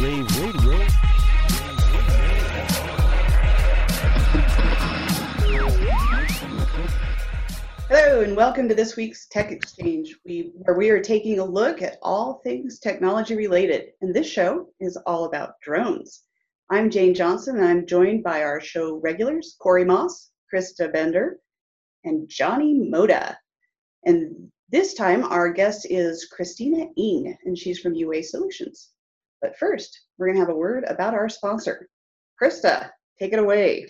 Rave Radio. Hello, and welcome to this week's Tech Exchange, where we are taking a look at all things technology related. And this show is all about drones. I'm Jane Johnson, and I'm joined by our show regulars, Corey Moss, Krista Bender, and Johnny Mota. And this time, our guest is Christina Engh, and she's from UA Solutions. But first, we're going to have a word about our sponsor. Krista, take it away.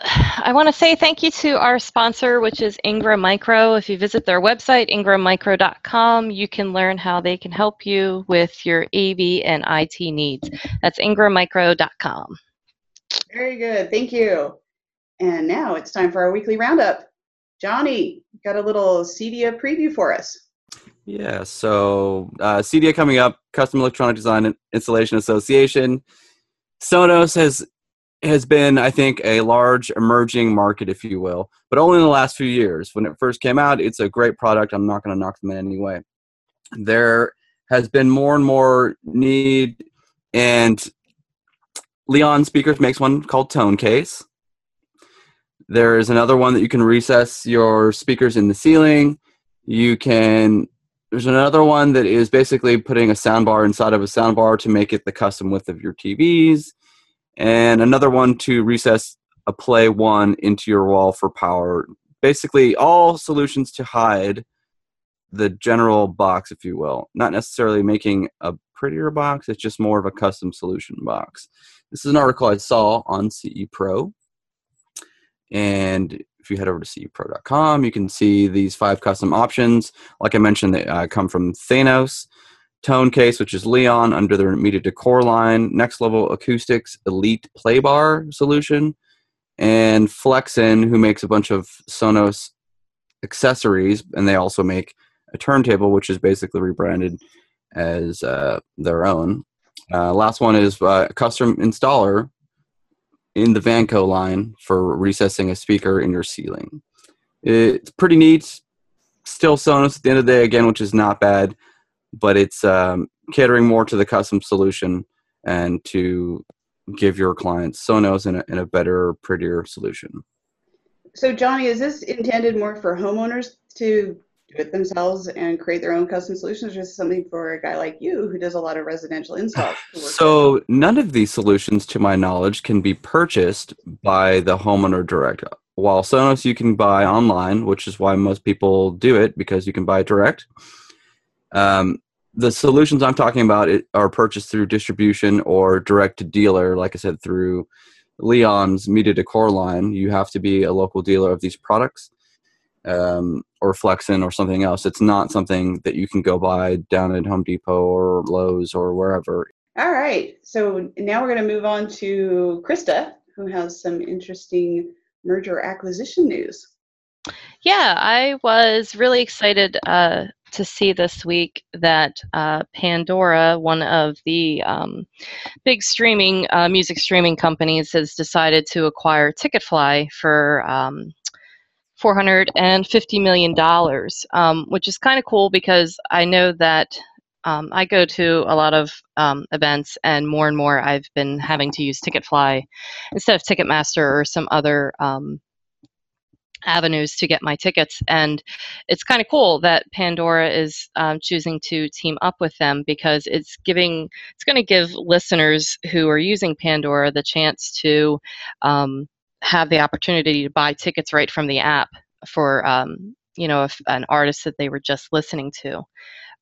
I want to say thank you to our sponsor, which is Ingram Micro. If you visit their website, ingrammicro.com, you can learn how they can help you with your AV and IT needs. That's ingrammicro.com. Very good. Thank you. And now it's time for our weekly roundup. Johnny, got a little CEDIA preview for us. Yeah, so uh, CEDIA coming up, Custom Electronic Design and Installation Association. Sonos has has been, I think, a large emerging market, if you will, but only in the last few years. When it first came out, it's a great product. I'm not going to knock them in any way. There has been more and more need, and Leon Speakers makes one called Tone Case. There is another one that you can recess your speakers in the ceiling. You can. There's another one that is basically putting a soundbar inside of a soundbar to make it the custom width of your TVs and another one to recess a play one into your wall for power. Basically, all solutions to hide the general box, if you will. Not necessarily making a prettier box, it's just more of a custom solution box. This is an article I saw on CE Pro. And if you head over to cepro.com, you can see these five custom options. Like I mentioned, they uh, come from Sonos. Tone Case, which is Leon under their Media Decor line, Next Level Acoustics Elite Playbar solution, and Flexson, who makes a bunch of Sonos accessories, and they also make a turntable, which is basically rebranded as uh, their own. Uh, last one is uh, custom installer in the Vanco line for recessing a speaker in your ceiling. It's pretty neat. Still Sonos at the end of the day, again, which is not bad but it's um, catering more to the custom solution and to give your clients Sonos in a, in a better, prettier solution. So, Johnny, is this intended more for homeowners to do it themselves and create their own custom solutions, or is something for a guy like you who does a lot of residential installs? So, none of these solutions, to my knowledge, can be purchased by the homeowner direct. While Sonos you can buy online, which is why most people do it because you can buy direct. Um, the solutions I'm talking about are purchased through distribution or direct to dealer. Like I said, through Leon's Media Decor line, you have to be a local dealer of these products, um, or Flexson or something else. It's not something that you can go buy down at Home Depot or Lowe's or wherever. All right. So now we're going to move on to Krista, who has some interesting merger acquisition news. Yeah, I was really excited uh, to see this week that uh, Pandora, one of the um, big streaming uh, music streaming companies, has decided to acquire Ticketfly for um, $450 million, um, which is kind of cool because I know that um, I go to a lot of um, events, and more and more I've been having to use Ticketfly instead of Ticketmaster or some other um, avenues to get my tickets. And it's kind of cool that Pandora is um, choosing to team up with them because it's giving, it's going to give listeners who are using Pandora the chance to um, have the opportunity to buy tickets right from the app for, um, you know, if, an artist that they were just listening to.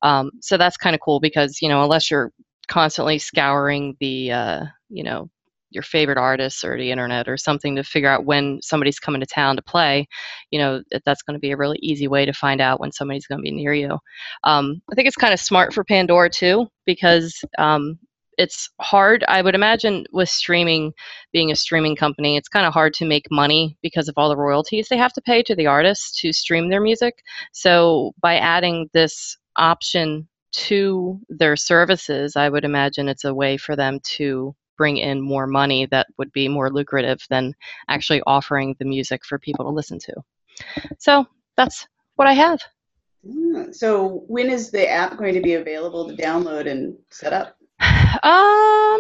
Um, so that's kind of cool because, you know, unless you're constantly scouring the, uh, you know, your favorite artists or the internet or something to figure out when somebody's coming to town to play, you know, that's going to be a really easy way to find out when somebody's going to be near you. Um, I think it's kind of smart for Pandora too because um, it's hard. I would imagine with streaming, being a streaming company, it's kind of hard to make money because of all the royalties they have to pay to the artists to stream their music. So by adding this option to their services, I would imagine it's a way for them to bring in more money that would be more lucrative than actually offering the music for people to listen to. So that's what I have. So when is the app going to be available to download and set up? Uh,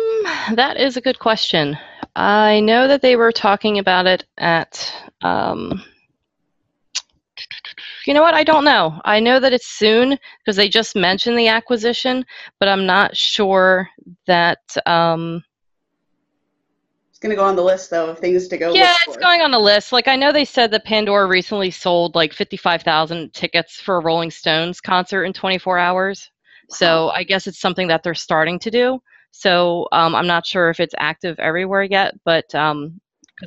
that is a good question. I know that they were talking about it at. Um, you know what? I don't know. I know that it's soon because they just mentioned the acquisition, but I'm not sure that. Um, it's going to go on the list though of things to go. Yeah, it's going on the list. Like I know they said that Pandora recently sold like 55,000 tickets for a Rolling Stones concert in 24 hours. So I guess it's something that they're starting to do. So um, I'm not sure if it's active everywhere yet, but because um,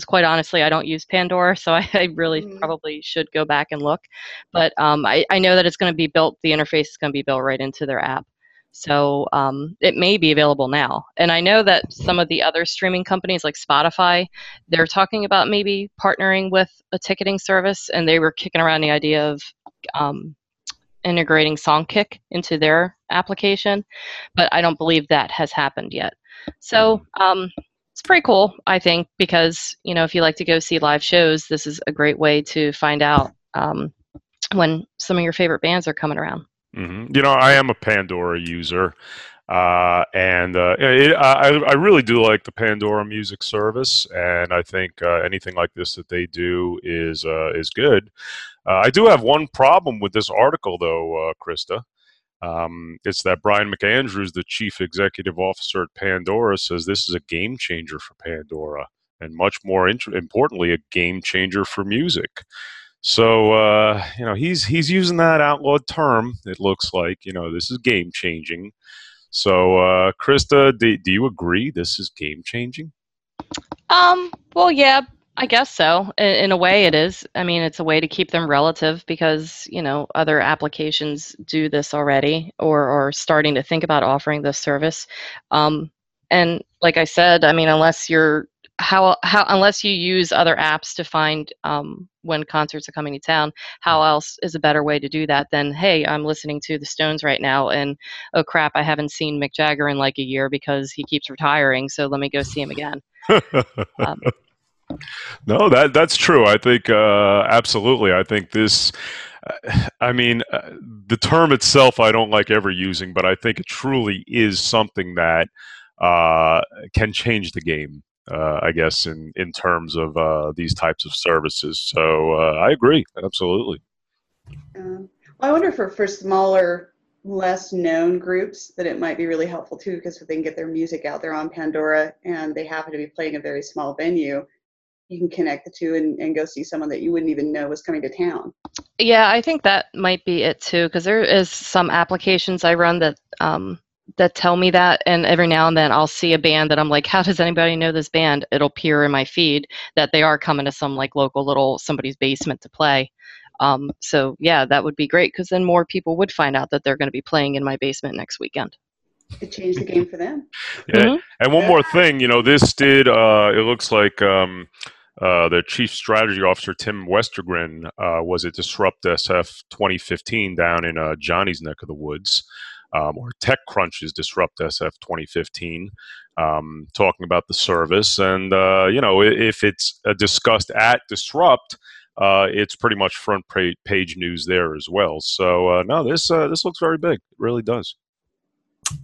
quite honestly, I don't use Pandora, so I, I really mm-hmm. probably should go back and look. But um, I, I, know that it's going to be built. The interface is going to be built right into their app. So um, it may be available now. And I know that some of the other streaming companies like Spotify, they're talking about maybe partnering with a ticketing service, and they were kicking around the idea of um, integrating Songkick into their application, but I don't believe that has happened yet. So mm-hmm. um, it's pretty cool, I think, because you know if you like to go see live shows, this is a great way to find out um, when some of your favorite bands are coming around. Mm-hmm. You know, I am a Pandora user. Uh, and uh, it, I, I really do like the Pandora music service, and I think uh, anything like this that they do is uh, is good. Uh, I do have one problem with this article, though, uh, Krista. Um, it's that Brian McAndrews, the chief executive officer at Pandora, says this is a game changer for Pandora, and much more int- importantly, a game changer for music. So uh, you know he's he's using that outlawed term. It looks like you know this is game changing. So uh, Krista, do, do you agree this is game changing? Um. Well, yeah, I guess so. In, in, a way, it is. I mean, it's a way to keep them relative because you know other applications do this already, or are starting to think about offering this service. Um, and like I said, I mean, unless you're how how unless you use other apps to find um, when concerts are coming to town, how else is a better way to do that than hey, I'm listening to the Stones right now, and oh crap, I haven't seen Mick Jagger in like a year because he keeps retiring, so let me go see him again. um, no, that that's true. I think uh, absolutely. I think this. Uh, I mean, uh, the term itself, I don't like ever using, but I think it truly is something that uh, can change the game. Uh, I guess in in terms of uh, these types of services. So I agree, absolutely. well, I wonder for for smaller less known groups that it might be really helpful too because if they can get their music out there on Pandora and they happen to be playing a very small venue, you can connect the two and, and go see someone that you wouldn't even know was coming to town. Yeah, I think that might be it too, because there is some applications I run that um, that tell me that, and every now and then I'll see a band that I'm like, how does anybody know this band? It'll appear in my feed that they are coming to some like local little somebody's basement to play. Um, so yeah, that would be great because then more people would find out that they're going to be playing in my basement next weekend. It changed the game for them. Yeah, mm-hmm. and one more thing, you know, this did. Uh, it looks like. Um, uh, the chief strategy officer Tim Westergren uh, was at Disrupt SF 2015 down in uh, Johnny's neck of the woods, um, or TechCrunch's Disrupt SF 2015, um, talking about the service. And uh, you know, if it's uh, discussed at Disrupt, it's pretty much front page news there as well. So no, this this looks very big. It really does.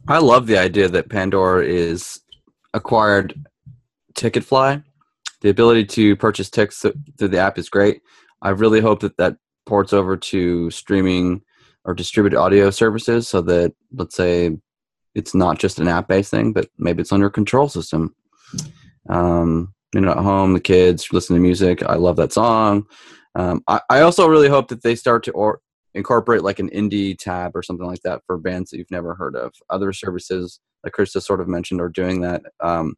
I love the idea that Pandora is acquired Ticketfly the ability to purchase text through the app is great. I really hope that that ports over to streaming or distributed audio services so that, let's say, it's not just an app based thing, but maybe it's on your control system. Um, you know, at home, the kids listen to music. I love that song. Um, I, I, also really hope that they start to or incorporate like an indie tab or something like that for bands that you've never heard of. Other services, like Krista sort of mentioned, are doing that. Um,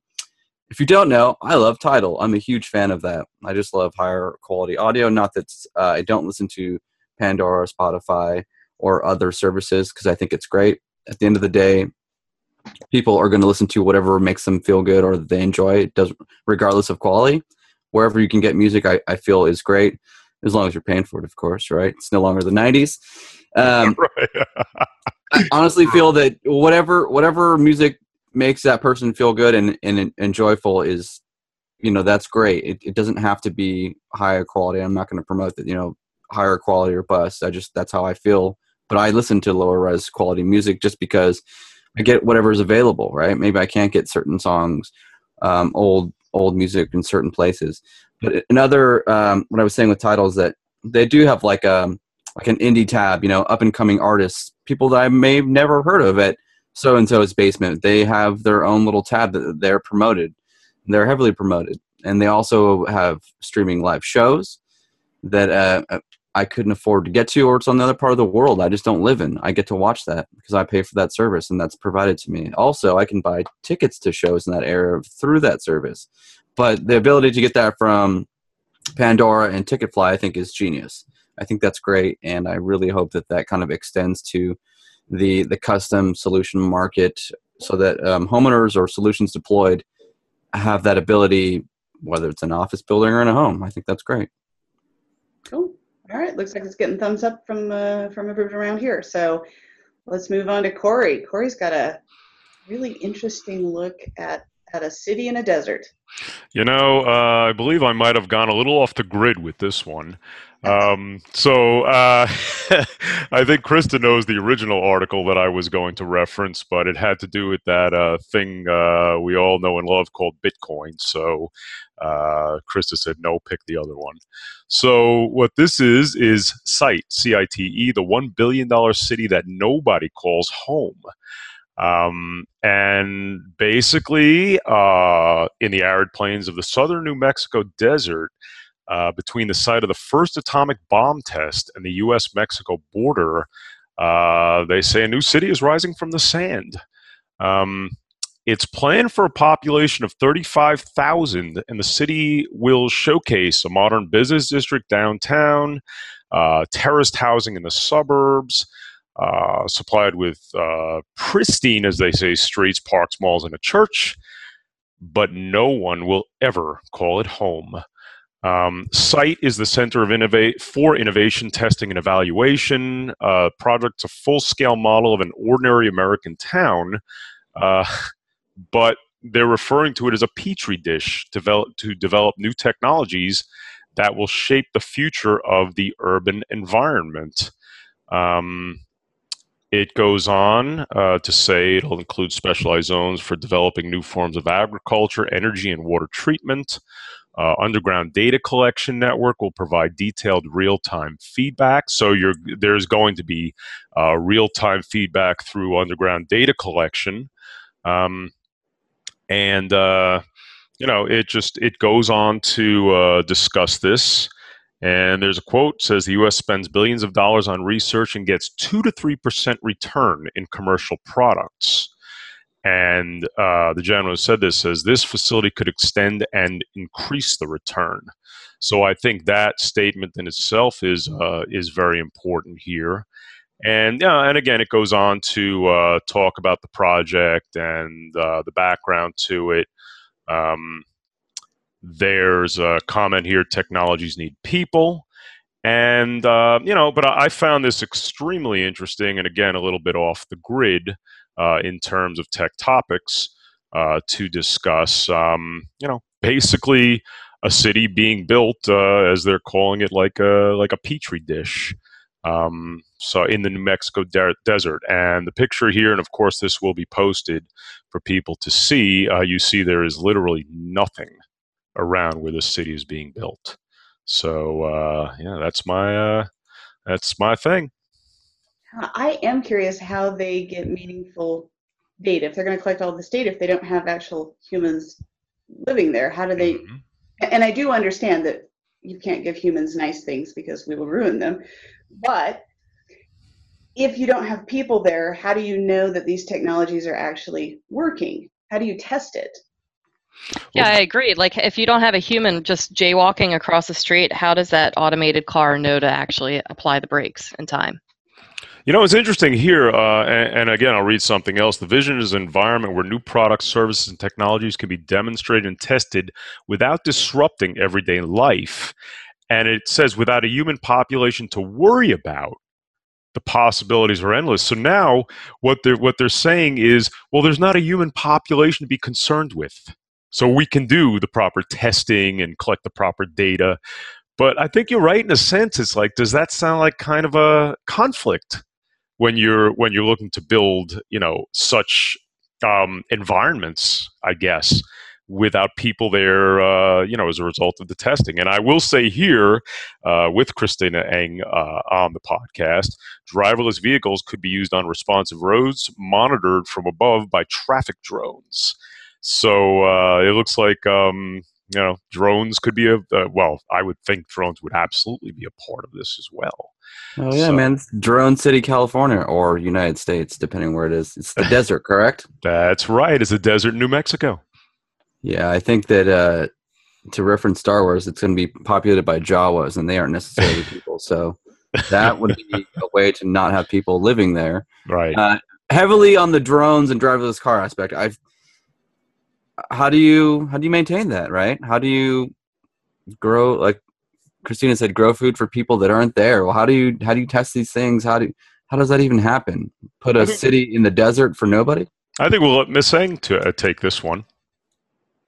if you don't know, I love Tidal. I'm a huge fan of that. I just love higher quality audio. Not that uh, I don't listen to Pandora, Spotify, or other services because I think it's great. At the end of the day, people are going to listen to whatever makes them feel good or they enjoy. It does regardless of quality. Wherever you can get music, I, I feel is great as long as you're paying for it, of course. Right? It's no longer the '90s. Um, I honestly feel that whatever whatever music makes that person feel good and, and, and joyful is you know that's great it, it doesn't have to be higher quality i'm not going to promote that you know higher quality or bust i just that's how i feel but i listen to lower res quality music just because I get whatever's available, right? Maybe I can't get certain songs, um, old old music in certain places. But another, um, what I was saying with titles that they do have like a um, like an indie tab, you know, up and coming artists, people that I may have never heard of at so and so's basement. They have their own little tab that they're promoted. They're heavily promoted, and they also have streaming live shows that uh, I couldn't afford to get to, or it's on the other part of the world I just don't live in. I get to watch that because I pay for that service, and that's provided to me. Also, I can buy tickets to shows in that area through that service. But the ability to get that from Pandora and Ticketfly, I think, is genius. I think that's great, and I really hope that that kind of extends to the the custom solution market, so that um, homeowners or solutions deployed have that ability, whether it's an office building or in a home. I think that's great. Cool. All right. Looks like it's getting thumbs up from uh, from everyone around here. So let's move on to Corey. Corey's got a really interesting look at at a city in a desert. You know, uh, I believe I might have gone a little off the grid with this one. Um, so uh, I think Krista knows the original article that I was going to reference, but it had to do with that uh, thing uh, we all know and love called Bitcoin. So uh, Krista said, no, pick the other one. So what this is, is Cite, C-I-T-E, the $1 billion city that nobody calls home. Um, and basically, uh, in the arid plains of the southern New Mexico desert, uh, between the site of the first atomic bomb test and the U.S. Mexico border, uh, they say a new city is rising from the sand. Um, it's planned for a population of 35,000, and the city will showcase a modern business district downtown, uh, terraced housing in the suburbs, uh, supplied with uh, pristine, as they say, streets, parks, malls, and a church. But no one will ever call it home. Um, Cite is the center of innovate for innovation testing and evaluation. Uh, project's a full-scale model of an ordinary American town, uh, but they're referring to it as a petri dish develop, to develop new technologies that will shape the future of the urban environment. Um, it goes on uh, to say it'll include specialized zones for developing new forms of agriculture, energy, and water treatment. Uh, underground data collection network will provide detailed real-time feedback. So there's going to be uh, real-time feedback through underground data collection, um, and uh, you know it just it goes on to uh, discuss this. And there's a quote says the U.S. spends billions of dollars on research and gets two to three percent return in commercial products. And uh, the general said this says this facility could extend and increase the return. So I think that statement in itself is uh, is very important here. And yeah, and again, it goes on to uh, talk about the project and uh, the background to it. Um, there's a comment here technologies need people. And, uh, you know, but I found this extremely interesting and again, a little bit off the grid uh, in terms of tech topics uh, to discuss, um, you know, basically a city being built, uh, as they're calling it, like a, like a petri dish. Um, so in the New Mexico de- desert. And the picture here, and of course, this will be posted for people to see. Uh, you see, there is literally nothing around where the city is being built. So uh, yeah, that's my uh, that's my thing. I am curious how they get meaningful data. If they're going to collect all this data, if they don't have actual humans living there, how do they? Mm-hmm. And I do understand that you can't give humans nice things because we will ruin them. But if you don't have people there, how do you know that these technologies are actually working? How do you test it? Yeah, I agree. Like, if you don't have a human just jaywalking across the street, how does that automated car know to actually apply the brakes in time? You know, it's interesting here, uh, and, and, again, I'll read something else. The vision is an environment where new products, services, and technologies can be demonstrated and tested without disrupting everyday life. And it says without a human population to worry about, the possibilities are endless. So now, what they're what they're saying is, well, there's not a human population to be concerned with. So we can do the proper testing and collect the proper data. But I think you're right in a sense. It's like, does that sound like kind of a conflict when you're when you're looking to build you know such um, environments, I guess, without people there, uh, you know, as a result of the testing. And I will say here, uh, with Christina Engh uh, on the podcast, driverless vehicles could be used on responsive roads, monitored from above by traffic drones. So uh, it looks like. Um, you know, drones could be a uh, well. I would think drones would absolutely be a part of this as well. Oh yeah, So- man! It's Drone City, California, or United States, depending where it is. It's the desert, correct? That's right. It's a desert New Mexico. Yeah, I think that uh, to reference Star Wars, it's going to be populated by Jawas, and they aren't necessarily people. So that would be a way to not have people living there. Right. Uh, heavily on the drones and driverless car aspect. I've how do you how do you maintain that right? How do you grow like Christina said, grow food for people that aren't there? Well, how do you how do you test these things? How do how does that even happen? Put a city in the desert for nobody? I think we'll let Miss Engh to uh, take this one.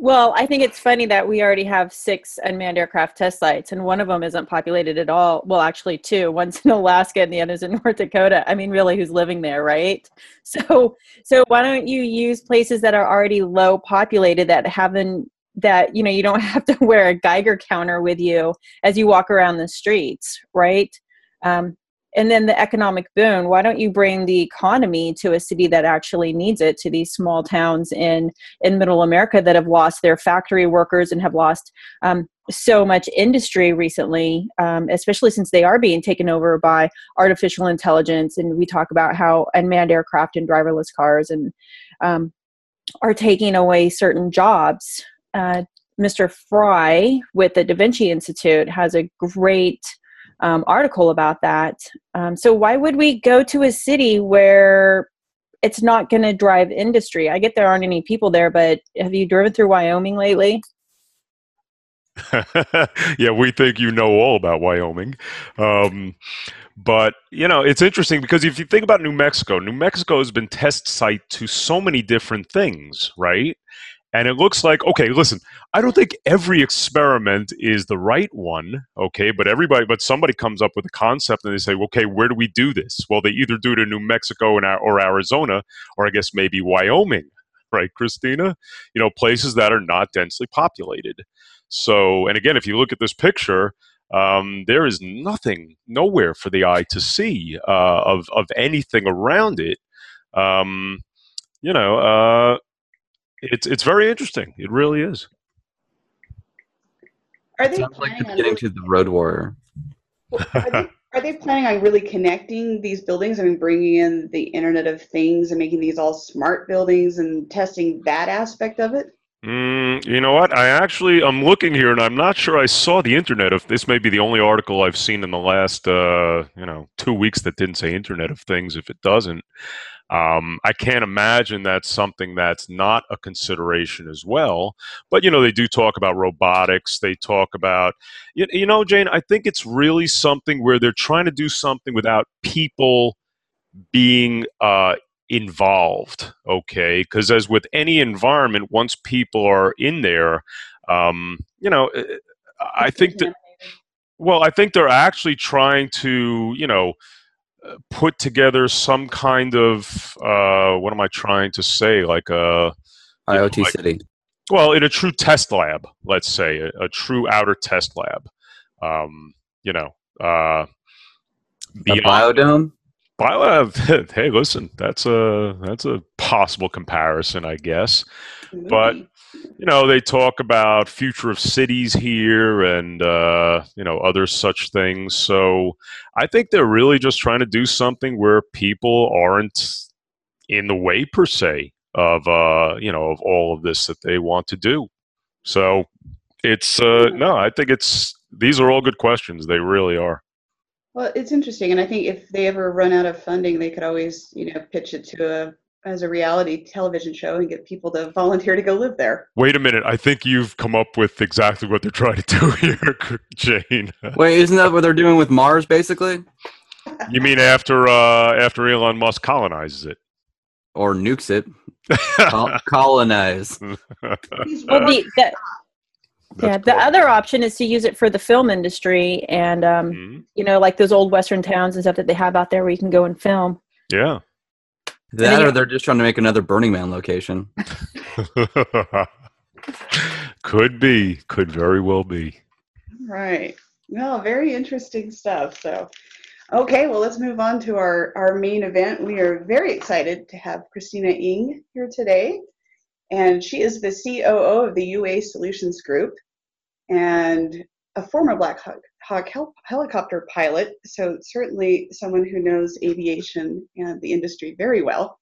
Well, I think it's funny that we already have six unmanned aircraft test sites, and one of them isn't populated at all. Well, actually, two. One's in Alaska, and the other's in North Dakota. I mean, really, who's living there, right? So, so why don't you use places that are already low populated that haven't that you know you don't have to wear a Geiger counter with you as you walk around the streets, right? Um, and then the economic boon. Why don't you bring the economy to a city that actually needs it? To these small towns in in middle America that have lost their factory workers and have lost um, so much industry recently, um, especially since they are being taken over by artificial intelligence. And we talk about how unmanned aircraft and driverless cars and um, are taking away certain jobs. Uh, Mr. Frey with the Da Vinci Institute has a great um, article about that. Um, so why would we go to a city where it's not going to drive industry. I get there aren't any people there, but have you driven through Wyoming lately? yeah, we think you know all about Wyoming. Um, but, you know, it's interesting because if you think about New Mexico, New Mexico has been test site to so many different things, right? And it looks like, okay, listen, I don't think every experiment is the right one, okay, but everybody, but somebody comes up with a concept and they say, okay, where do we do this? Well, they either do it in New Mexico and, or Arizona, or I guess maybe Wyoming, right, Christina? You know, places that are not densely populated. So, and again, if you look at this picture, um, there is nothing, nowhere for the eye to see uh, of of anything around it. Um, you know, uh, it's it's very interesting. It really is. Are they Sounds like planning the on beginning really, to the Road Warrior. are, they, are they planning on really connecting these buildings? I mean, bringing in the Internet of Things and making these all smart buildings and testing that aspect of it? Mm, you know what? I actually I'm looking here, and I'm not sure I saw the Internet of. This may be the only article I've seen in the last uh, you know two weeks that didn't say Internet of Things. If it doesn't, um, I can't imagine that's something that's not a consideration as well. But you know, they do talk about robotics. They talk about you, you know, Jane. I think it's really something where they're trying to do something without people being uh, involved okay because as with any environment once people are in there um, you know eh, i think that well i think they're actually trying to you know put together some kind of uh, what am i trying to say like a you know, IoT like- City. well in a true test lab let's say a, a true outer test lab um, you know uh, A biodome? Bio, hey, listen, that's a that's a possible comparison, I guess. But- Movie. You know, they talk about future of cities here, and uh, you know other such things. So I think they're really just trying to do something where people aren't in the way per se of uh, you know of all of this that they want to do. So it's uh, no, I think it's these are all good questions. They really are. Well, it's interesting, and I think if they ever run out of funding, they could always, you know, pitch it to a as a reality television show and get people to volunteer to go live there. Wait a minute. I think you've come up with exactly what they're trying to do here, Jane. Wait, isn't that what they're doing with Mars, basically? You mean after uh, after Elon Musk colonizes it? Or nukes it? Col- colonize. Well, the, the, That's yeah, the cool. other option is to use it for the film industry and, um, Mhm. you know, like those old Western towns and stuff that they have out there where you can go and film. Yeah. That or they're just trying to make another Burning Man location. could be. Could very well be. Right. No, very interesting stuff. So, okay, well, let's move on to our, our main event. We are very excited to have Christina Engh here today. And she is the COO of the UA Solutions Group and a former Black Hawk hel- helicopter pilot. So, certainly someone who knows aviation and the industry very well.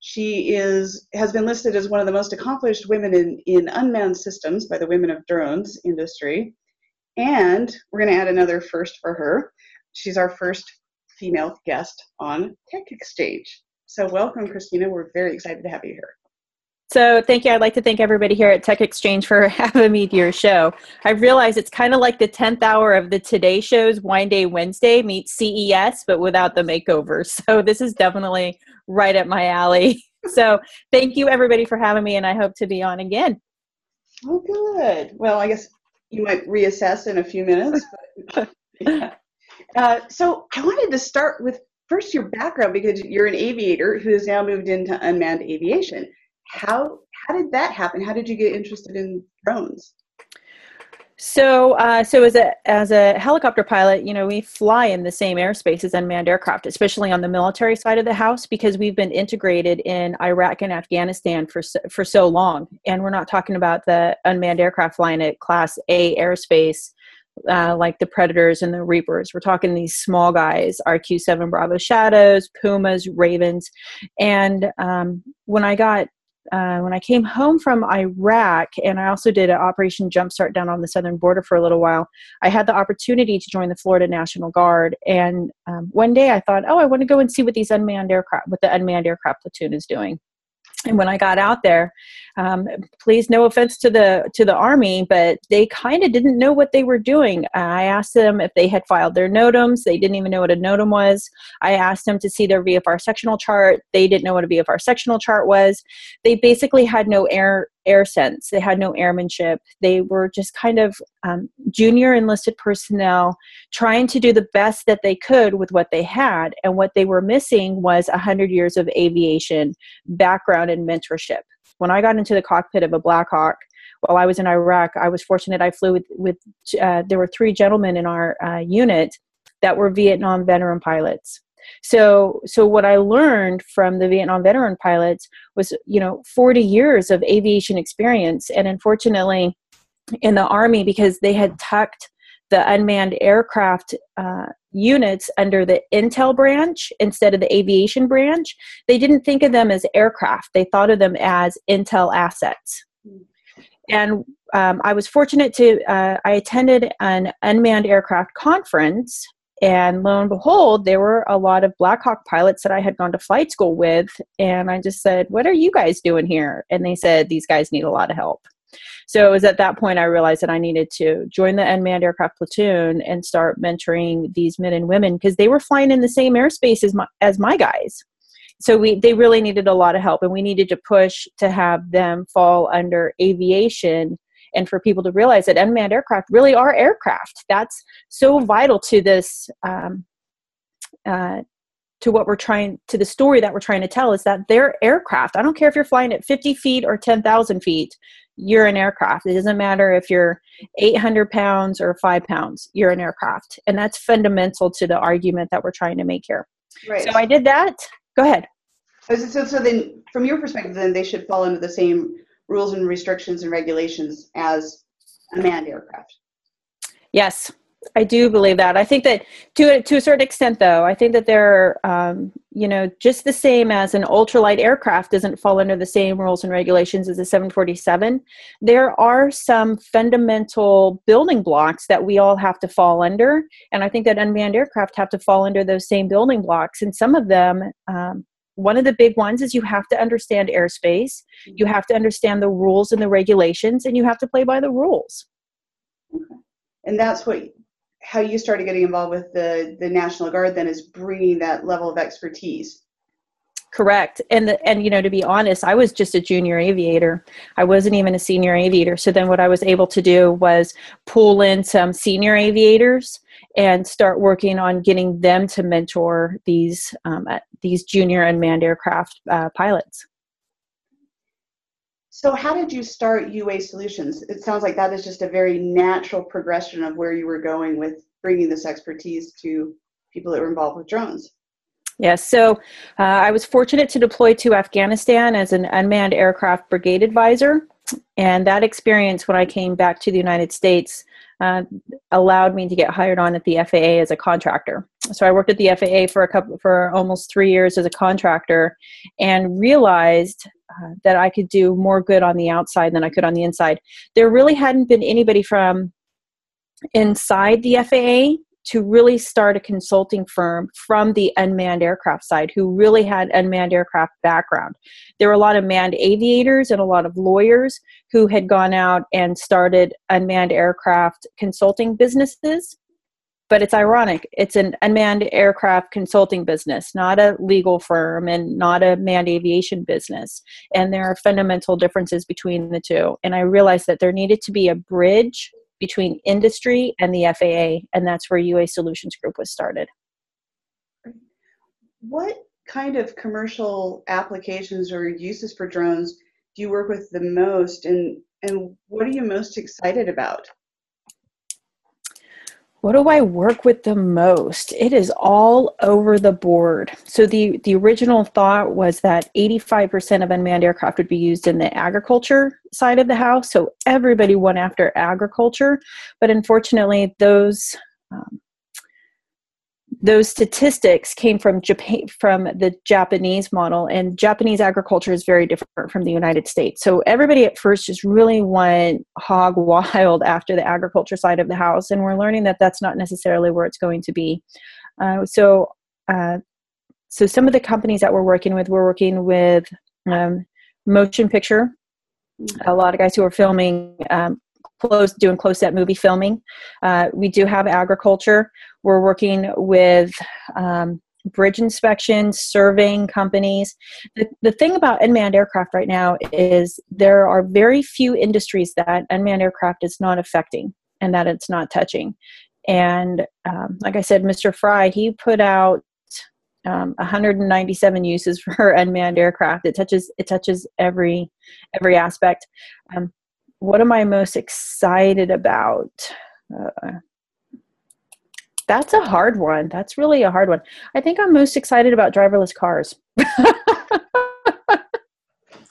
She is has been listed as one of the most accomplished women in, in unmanned systems by the Women of Drones industry. And we're going to add another first for her. She's our first female guest on Tech Exchange. So, welcome, Christina. We're very excited to have you here. So, thank you. I'd like to thank everybody here at Tech Exchange for having me to your show. I realize it's kind of like the 10th hour of the Today Show's Wine Day Wednesday meets CES, but without the makeover. So, this is definitely right up my alley. So, thank you, everybody, for having me, and I hope to be on again. Oh, good. Well, I guess you might reassess in a few minutes. But, yeah. uh, so I wanted to start with first your background because you're an aviator who has now moved into unmanned aviation. How how did that happen? How did you get interested in drones? So, uh, so as a as a helicopter pilot, you know, we fly in the same airspace as unmanned aircraft, especially on the military side of the house, because we've been integrated in Iraq and Afghanistan for so, for so long, and we're not talking about the unmanned aircraft flying at Class A airspace. Uh, like the Predators and the Reapers. We're talking these small guys, RQ 7 Bravo Shadows, Pumas, Ravens. And um, when I got uh, when I came home from Iraq, and I also did an Operation Jumpstart down on the southern border for a little while, I had the opportunity to join the Florida National Guard. And um, one day I thought, oh, I want to go and see what these unmanned aircraft, what the unmanned aircraft platoon is doing. And when I got out there, um, please no offense to the to the army but they kind of didn't know what they were doing. I asked them if they had filed their notams. They didn't even know what a notam was. I asked them to see their vfr sectional chart. They didn't know what a vfr sectional chart was. They basically had no air air sense they had no airmanship they were just kind of um, junior enlisted personnel trying to do the best that they could with what they had and what they were missing was 100 years of aviation background and mentorship when I got into the cockpit of a Black Hawk while I was in Iraq, I was fortunate. I flew with, with uh, there were three gentlemen in our uh, unit that were Vietnam veteran pilots. So, so what I learned from the Vietnam veteran pilots was, you know, 40 years of aviation experience, and unfortunately, in the army because they had tucked the unmanned aircraft uh, units under the intel branch instead of the aviation branch they didn't think of them as aircraft. They thought of them as intel assets. And um, i was fortunate to uh, i attended an unmanned aircraft conference and lo and behold there were a lot of black hawk pilots that i had gone to flight school with and i just said what are you guys doing here and they said these guys need a lot of help so it was at that point I realized that I needed to join the unmanned aircraft platoon and start mentoring these men and women because they were flying in the same airspace as my, as my guys. So we they really needed a lot of help, and we needed to push to have them fall under aviation and for people to realize that unmanned aircraft really are aircraft. That's so vital to this. Um, uh, to what we're trying to the story that we're trying to tell is that they're aircraft. I don't care if you're flying at 50 feet or 10,000 feet you're an aircraft. It doesn't matter if you're 800 pounds or five pounds, you're an aircraft. And that's fundamental to the argument that we're trying to make here. Right. So I did that. Go ahead. So, so then, from your perspective, then they should fall into the same rules and restrictions and regulations as a manned aircraft. Yes, I do believe that. I think that to to a certain extent, though, I think that they're, um, you know, just the same as an ultralight aircraft doesn't fall under the same rules and regulations as a 747. There are some fundamental building blocks that we all have to fall under, and I think that unmanned aircraft have to fall under those same building blocks. And some of them, um, one of the big ones is you have to understand airspace, you have to understand the rules and the regulations, and you have to play by the rules. Okay. And that's what how you started getting involved with the the National Guard then is bringing that level of expertise. Correct. And the, and you know to be honest, I was just a junior aviator. I wasn't even a senior aviator. So then what I was able to do was pull in some senior aviators and start working on getting them to mentor these um, these junior unmanned aircraft uh, pilots. So, how did you start UA Solutions? It sounds like that is just a very natural progression of where you were going with bringing this expertise to people that were involved with drones. Yes, so uh, I was fortunate to deploy to Afghanistan as an unmanned aircraft brigade advisor. And that experience, when I came back to the United States, uh, allowed me to get hired on at the FAA as a contractor. So I worked at the FAA for a couple for almost three years as a contractor, and realized uh, that I could do more good on the outside than I could on the inside. There really hadn't been anybody from inside the FAA to really start a consulting firm from the unmanned aircraft side who really had unmanned aircraft background. There were a lot of manned aviators and a lot of lawyers who had gone out and started unmanned aircraft consulting businesses. But it's ironic. It's an unmanned aircraft consulting business, not a legal firm and not a manned aviation business. And there are fundamental differences between the two. And I realized that there needed to be a bridge between industry and the FAA, and that's where UA Solutions Group was started. What kind of commercial applications or uses for drones do you work with the most, and, and what are you most excited about? What do I work with the most? It is all over the board. So the the original thought was that 85% of unmanned aircraft would be used in the agriculture side of the house. So everybody went after agriculture, but unfortunately, those um, those statistics came from Japan from the Japanese model and Japanese agriculture is very different from the United States. So everybody at first just really went hog wild after the agriculture side of the house and we're learning that that's not necessarily where it's going to be. Uh, so uh, so some of the companies that we're working with we're working with um, motion picture a lot of guys who are filming um, close doing close set movie filming. Uh, we do have agriculture. We're working with um, bridge inspections, surveying companies. The, the thing about unmanned aircraft right now is there are very few industries that unmanned aircraft is not affecting and that it's not touching. And um, like I said, Mr. Frey, he put out um, 197 uses for unmanned aircraft. It touches it touches every every aspect. Um, what am I most excited about? Uh, that's a hard one. That's really a hard one. I think I'm most excited about driverless cars. you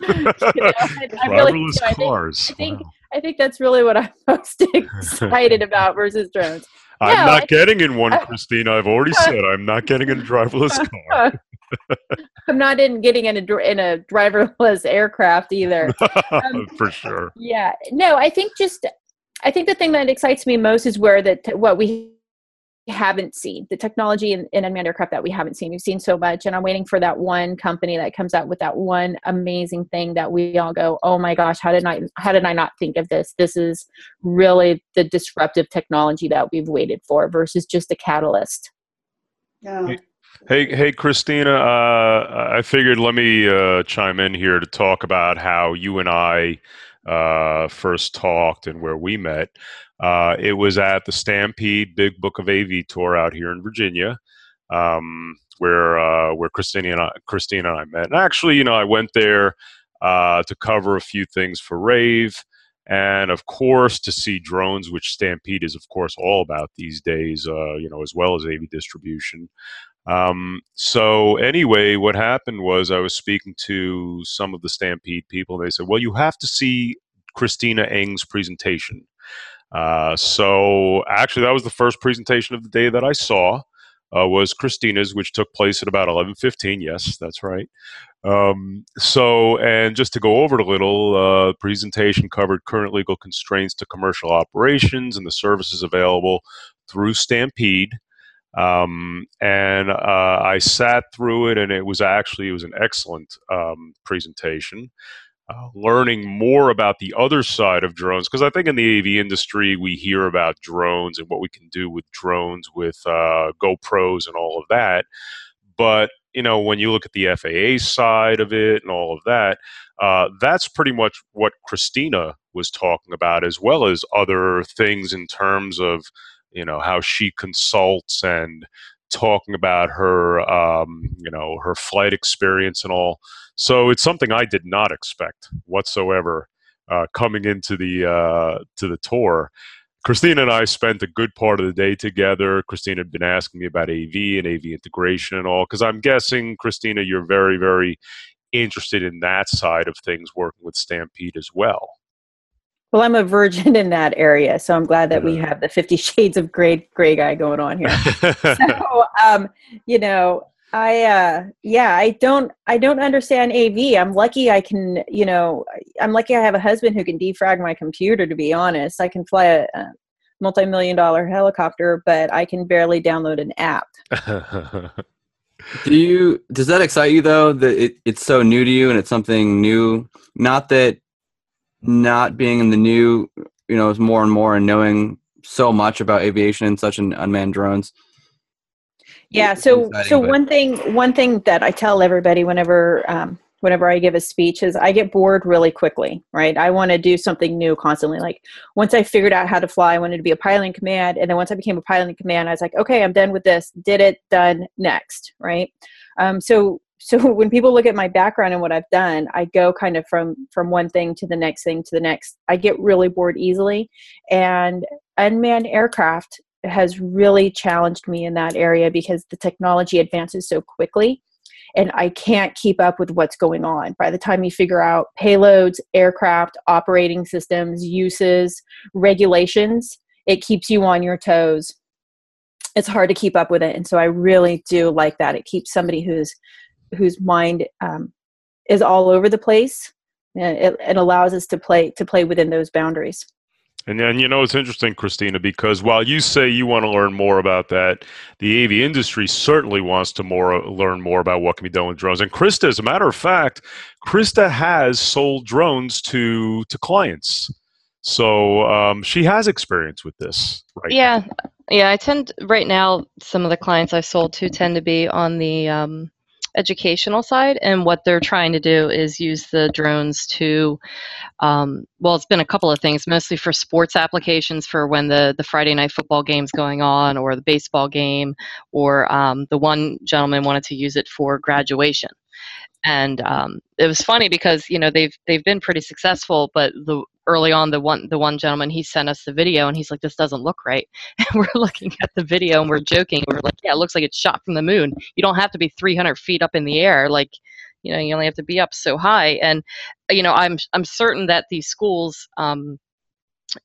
know, I, I driverless really, you know, cars. I think, I think. I think that's really what I'm most excited about versus drones. I'm no, not I, getting in one, Christina. I've already said I'm not getting in a driverless car. I'm not in getting in a in a driverless aircraft either. Um, For sure. Yeah. No, I think just I think the thing that excites me most is where that what we haven't seen the technology in, in unmanned aircraft that we haven't seen. We've seen so much, and I'm waiting for that one company that comes out with that one amazing thing that we all go, "Oh my gosh, how did I how did I not think of this? This is really the disruptive technology that we've waited for versus just a catalyst." Yeah. Hey, hey, Christina. Uh, I figured let me uh, chime in here to talk about how you and I uh, first talked and where we met. Uh, it was at the Stampede Big Book of AV tour out here in Virginia, um, where uh, where Christina and I, Christina and I met. And actually, you know, I went there uh, to cover a few things for Rave and of course to see drones which stampede is of course all about these days uh, you know as well as av distribution um, so anyway, what happened was I was speaking to some of the Stampede people. And they said, "Well, you have to see Christina Engh's presentation." Uh, so actually, that was the first presentation of the day that I saw. Uh, was Christina's, which took place at about 11:15. Yes, that's right. Um, so, and just to go over it a little, uh, presentation covered current legal constraints to commercial operations and the services available through Stampede. Um, and uh, I sat through it, and it was actually it was an excellent um, presentation. Uh, learning more about the other side of drones because I think in the AV industry we hear about drones and what we can do with drones with uh, GoPros and all of that. But you know, when you look at the FAA side of it and all of that, uh, that's pretty much what Christina was talking about, as well as other things in terms of you know how she consults and talking about her um, you know her flight experience and all. So it's something I did not expect whatsoever uh, coming into the uh, to the tour. Christina and I spent a good part of the day together. Christina had been asking me about AV and AV integration and all, because I'm guessing, Christina, you're very, very interested in that side of things, working with Stampede as well. Well, I'm a virgin in that area, so I'm glad that we have the Fifty Shades of Gray gray guy going on here. so, um, you know, I uh, yeah, I don't I don't understand AV. I'm lucky I can, you know, I'm lucky I have a husband who can defrag my computer. To be honest, I can fly a, a multi-million dollar helicopter, but I can barely download an app. Do you does that excite you though that it, it's so new to you and it's something new? Not that not being in the new, you know, is more and more and knowing so much about aviation and such an unmanned drones. Yeah. So so but. one thing one thing that I tell everybody whenever um, whenever I give a speech is I get bored really quickly, right? I want to do something new constantly. Like once I figured out how to fly, I wanted to be a pilot in command. And then once I became a pilot in command, I was like, okay, I'm done with this. Did it, done, next, right? Um, so so when people look at my background and what I've done, I go kind of from from one thing to the next thing to the next. I get really bored easily. And unmanned aircraft has really challenged me in that area because the technology advances so quickly and I can't keep up with what's going on. By the time you figure out payloads, aircraft, operating systems, uses, regulations, it keeps you on your toes. It's hard to keep up with it, and so I really do like that. It keeps somebody who's whose mind um, is all over the place. It, it allows us to play to play within those boundaries. And then, you know, it's interesting, Christina, because while you say you want to learn more about that, the AV industry certainly wants to more learn more about what can be done with drones. And Krista, as a matter of fact, Krista has sold drones to to clients, so um, she has experience with this. Right? Yeah, yeah. I tend right now. Some of the clients I've sold to tend to be on the um, educational side, and what they're trying to do is use the drones to, um, well, it's been a couple of things, mostly for sports applications for when the the Friday night football game's going on, or the baseball game, or um, the one gentleman wanted to use it for graduation and um, it was funny because you know they've they've been pretty successful but the early on the one the one gentleman he sent us the video and he's like this doesn't look right. And we're looking at the video and we're joking. We're like yeah it looks like it's shot from the moon. You don't have to be 300 feet up in the air. Like you know you only have to be up so high. And you know i'm i'm certain that these schools um,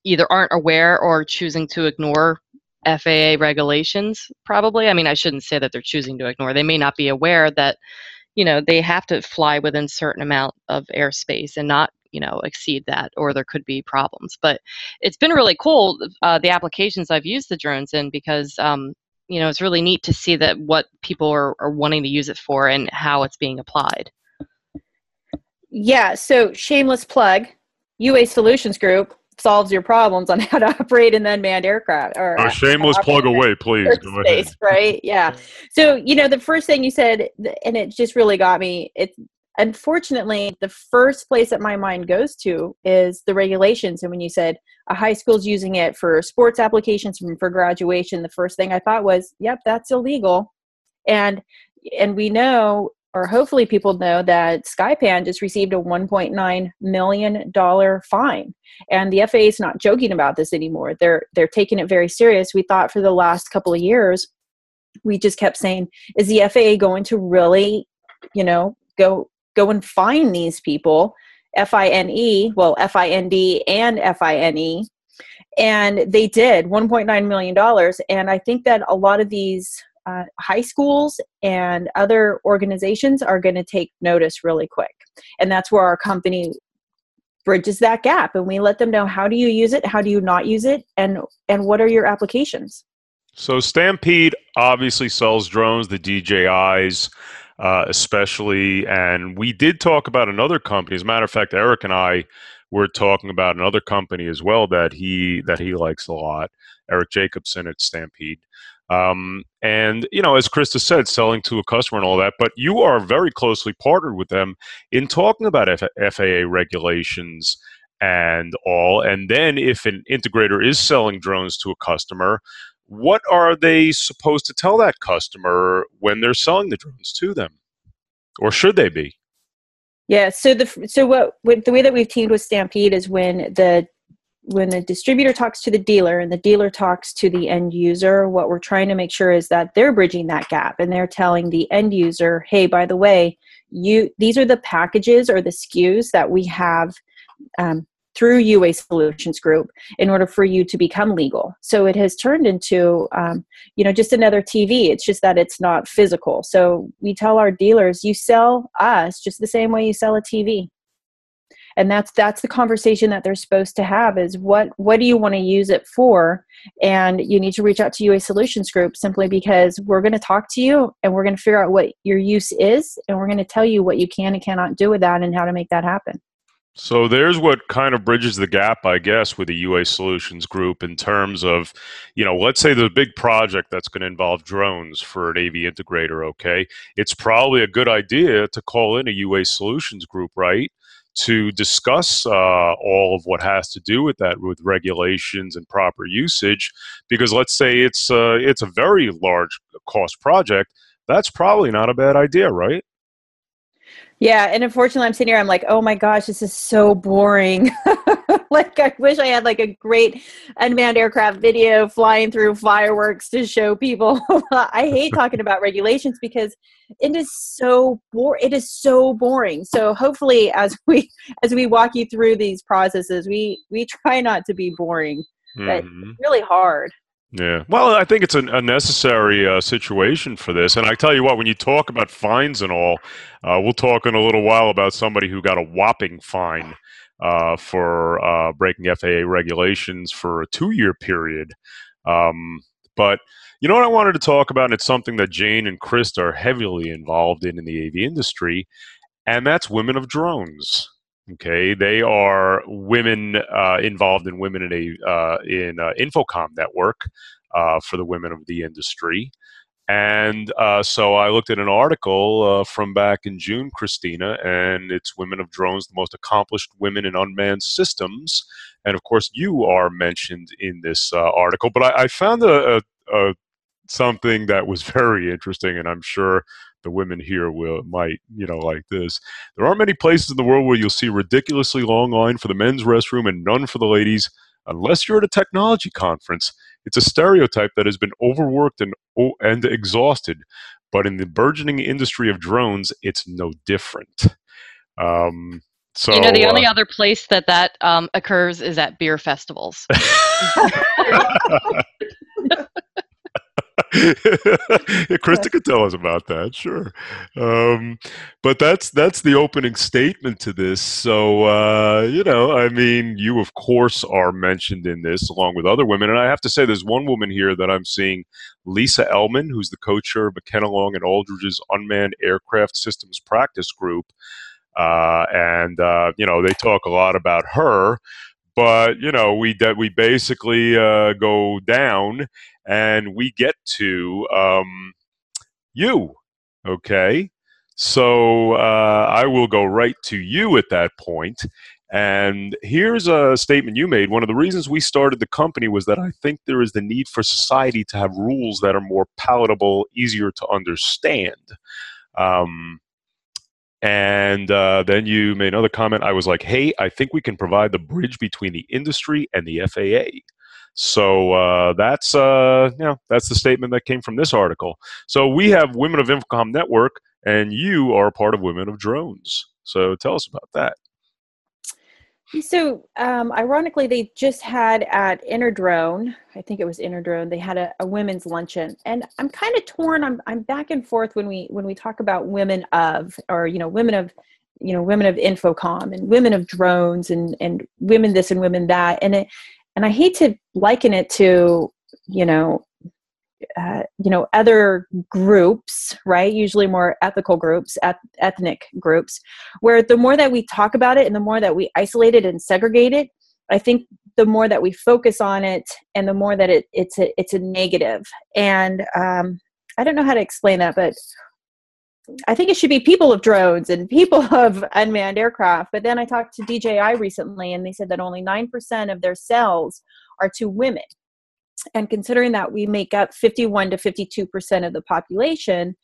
either aren't aware or choosing to ignore FAA regulations probably. I mean i shouldn't say that they're choosing to ignore. They may not be aware that you know they have to fly within certain amount of airspace and not you know exceed that or there could be problems but it's been really cool uh, the applications i've used the drones in because um, you know it's really neat to see that what people are, are wanting to use it for and how it's being applied. Yeah so shameless plug ua solutions group solves your problems on how to operate an unmanned aircraft or a shameless plug away please. go ahead. right? Yeah. So you know the first thing you said and it just really got me it's unfortunately the first place that my mind goes to is the regulations. And when you said a high school's using it for sports applications and for graduation the first thing i thought was yep that's illegal. And and we know or hopefully people know that Skypan just received a 1.9 million dollar fine, and the FAA is not joking about this anymore. They're they're taking it very serious. We thought for the last couple of years, we just kept saying, is the FAA going to really, you know, go go and find these people? F I N E, well, F I N D and F I N E, and they did 1.9 million dollars. And I think that a lot of these uh, high schools and other organizations are going to take notice really quick. And that's where our company bridges that gap and we let them know how do you use it, how do you not use it, and and what are your applications. So Stampede obviously sells drones, the DJIs. Uh, especially, and we did talk about another company. As a matter of fact, Eric and I were talking about another company as well that he that he likes a lot. Eric Jacobson at Stampede. Um, and you know, as Krista said, selling to a customer and all that, but you are very closely partnered with them in talking about F- FAA regulations and all. And then, if an integrator is selling drones to a customer, what are they supposed to tell that customer when they're selling the drones to them? Or should they be? Yeah. So the so what, what the way that we've teamed with Stampede is when the when the distributor talks to the dealer and the dealer talks to the end user, what we're trying to make sure is that they're bridging that gap and they're telling the end user, hey, by the way, you these are the packages or the SKUs that we have um, through UA Solutions Group in order for you to become legal. So it has turned into, um, you know, just another TV. It's just that it's not physical. So we tell our dealers, you sell us just the same way you sell a TV. And that's that's the conversation that they're supposed to have is what what do you want to use it for? And you need to reach out to UA Solutions Group simply because we're going to talk to you and we're going to figure out what your use is and we're going to tell you what you can and cannot do with that and how to make that happen. So there's what kind of bridges the gap, I guess, with the UA Solutions Group in terms of, you know, let's say the big project that's going to involve drones for an AV integrator, okay? It's probably a good idea to call in a UA Solutions Group, right? To discuss uh, all of what has to do with that, with regulations and proper usage, because let's say it's uh, it's a very large cost project, that's probably not a bad idea, right? Yeah, and unfortunately, I'm sitting here. I'm like, oh my gosh, this is so boring. like, I wish I had like a great unmanned aircraft video flying through fireworks to show people. I hate talking about regulations because it is so bore. It is so boring. So hopefully, as we as we walk you through these processes, we we try not to be boring, but mm-hmm. really hard. Yeah. Well, I think it's a, a necessary uh, situation for this. And I tell you what, when you talk about fines and all, uh, we'll talk in a little while about somebody who got a whopping fine uh, for uh, breaking FAA regulations for a two year period. Um, but you know what I wanted to talk about, and it's something that Jane and Chris are heavily involved in in the AV industry, and that's women of drones. Okay, they are women uh, involved in women in a uh, in uh, InfoComm network uh, for the women of the industry, and uh, so I looked at an article from back in June, Christina, and it's "Women of Drones: The Most Accomplished Women in Unmanned Systems," and of course, you are mentioned in this article. But I, I found a, a, a something that was very interesting, and I'm sure the women here will might you know like this. There aren't many places in the world where you'll see a ridiculously long line for the men's restroom and none for the ladies unless you're at a technology conference. It's a stereotype that has been overworked and and exhausted but in the burgeoning industry of drones it's no different. Um, so you know the uh, only other place that that um, occurs is at beer festivals Krista could tell us about that, sure. Um, but that's that's the opening statement to this. So uh, you know, I mean, you of course are mentioned in this along with other women, and I have to say, there's one woman here that I'm seeing, Lisa Ellman, who's the co-chair of McKenna Long and Aldridge's Unmanned Aircraft Systems Practice Group, uh, and uh, you know, they talk a lot about her but you know we that we basically uh, go down and we get to um, you. Okay, so uh, I will go right to you at that point. And here's a statement you made. One of the reasons we started the company was that I think there is the need for society to have rules that are more palatable, easier to understand. Um, and uh, then you made another comment. I was like, hey, I think we can provide the bridge between the industry and the FAA. So uh, that's uh, you know that's the statement that came from this article. So we have Women of InfoComm Network, and you are a part of Women of Drones. So tell us about that. So, um, ironically, they just had at Interdrone, I think it was Interdrone, they had a, a women's luncheon, and I'm kind of torn. I'm I'm back and forth when we when we talk about women of or you know women of you know women of infocomm and women of drones and and women this and women that, and it and I hate to liken it to you know uh, you know other groups right? Usually more ethical groups eth- ethnic groups where the more that we talk about it and the more that we isolate it and segregate it i think the more that we focus on it and the more that it, it's a it's a negative. And um, i don't know how to explain that but I think it should be people of drones and people of unmanned aircraft. But then I talked to DJI recently, and they said that only 9% of their sales are to women and considering that we make up 51 to 52 percent of the population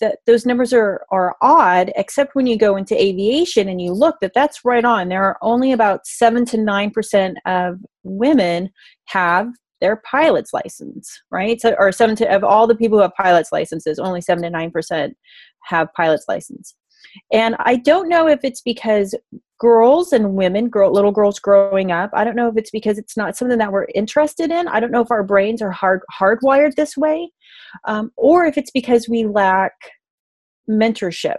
that those numbers are are odd except when you go into aviation and you look that that's right on. There are only about 7 to 9 percent of women have their pilot's license right? So or 7 to of all the people who have pilot's licenses only 7 to 9 percent have pilot's license and I don't know if it's because girls and women, girl, little girls growing up, I don't know if it's because it's not something that we're interested in. I don't know if our brains are hard hardwired this way, um, or if it's because we lack mentorship.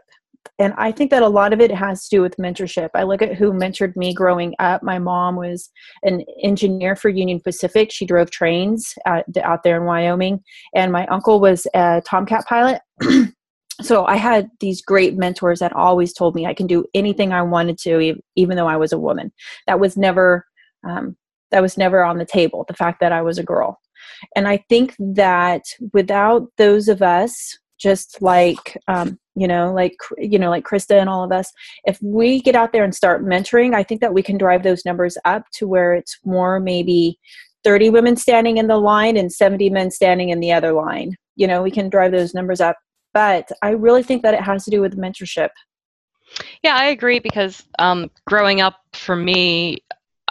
And I think that a lot of it has to do with mentorship. I look at who mentored me growing up. My mom was an engineer for Union Pacific. She drove trains out, out there in Wyoming. And my uncle was a Tomcat pilot. so I had these great mentors that always told me I can do anything I wanted to, even though I was a woman. That was never um, that was never on the table. The fact that I was a girl, and I think that without those of us, just like um, you know, like you know, like Krista and all of us, if we get out there and start mentoring, I think that we can drive those numbers up to where it's more maybe 30 women standing in the line and 70 men standing in the other line. You know, we can drive those numbers up but I really think that it has to do with mentorship. Yeah, I agree because um, growing up for me,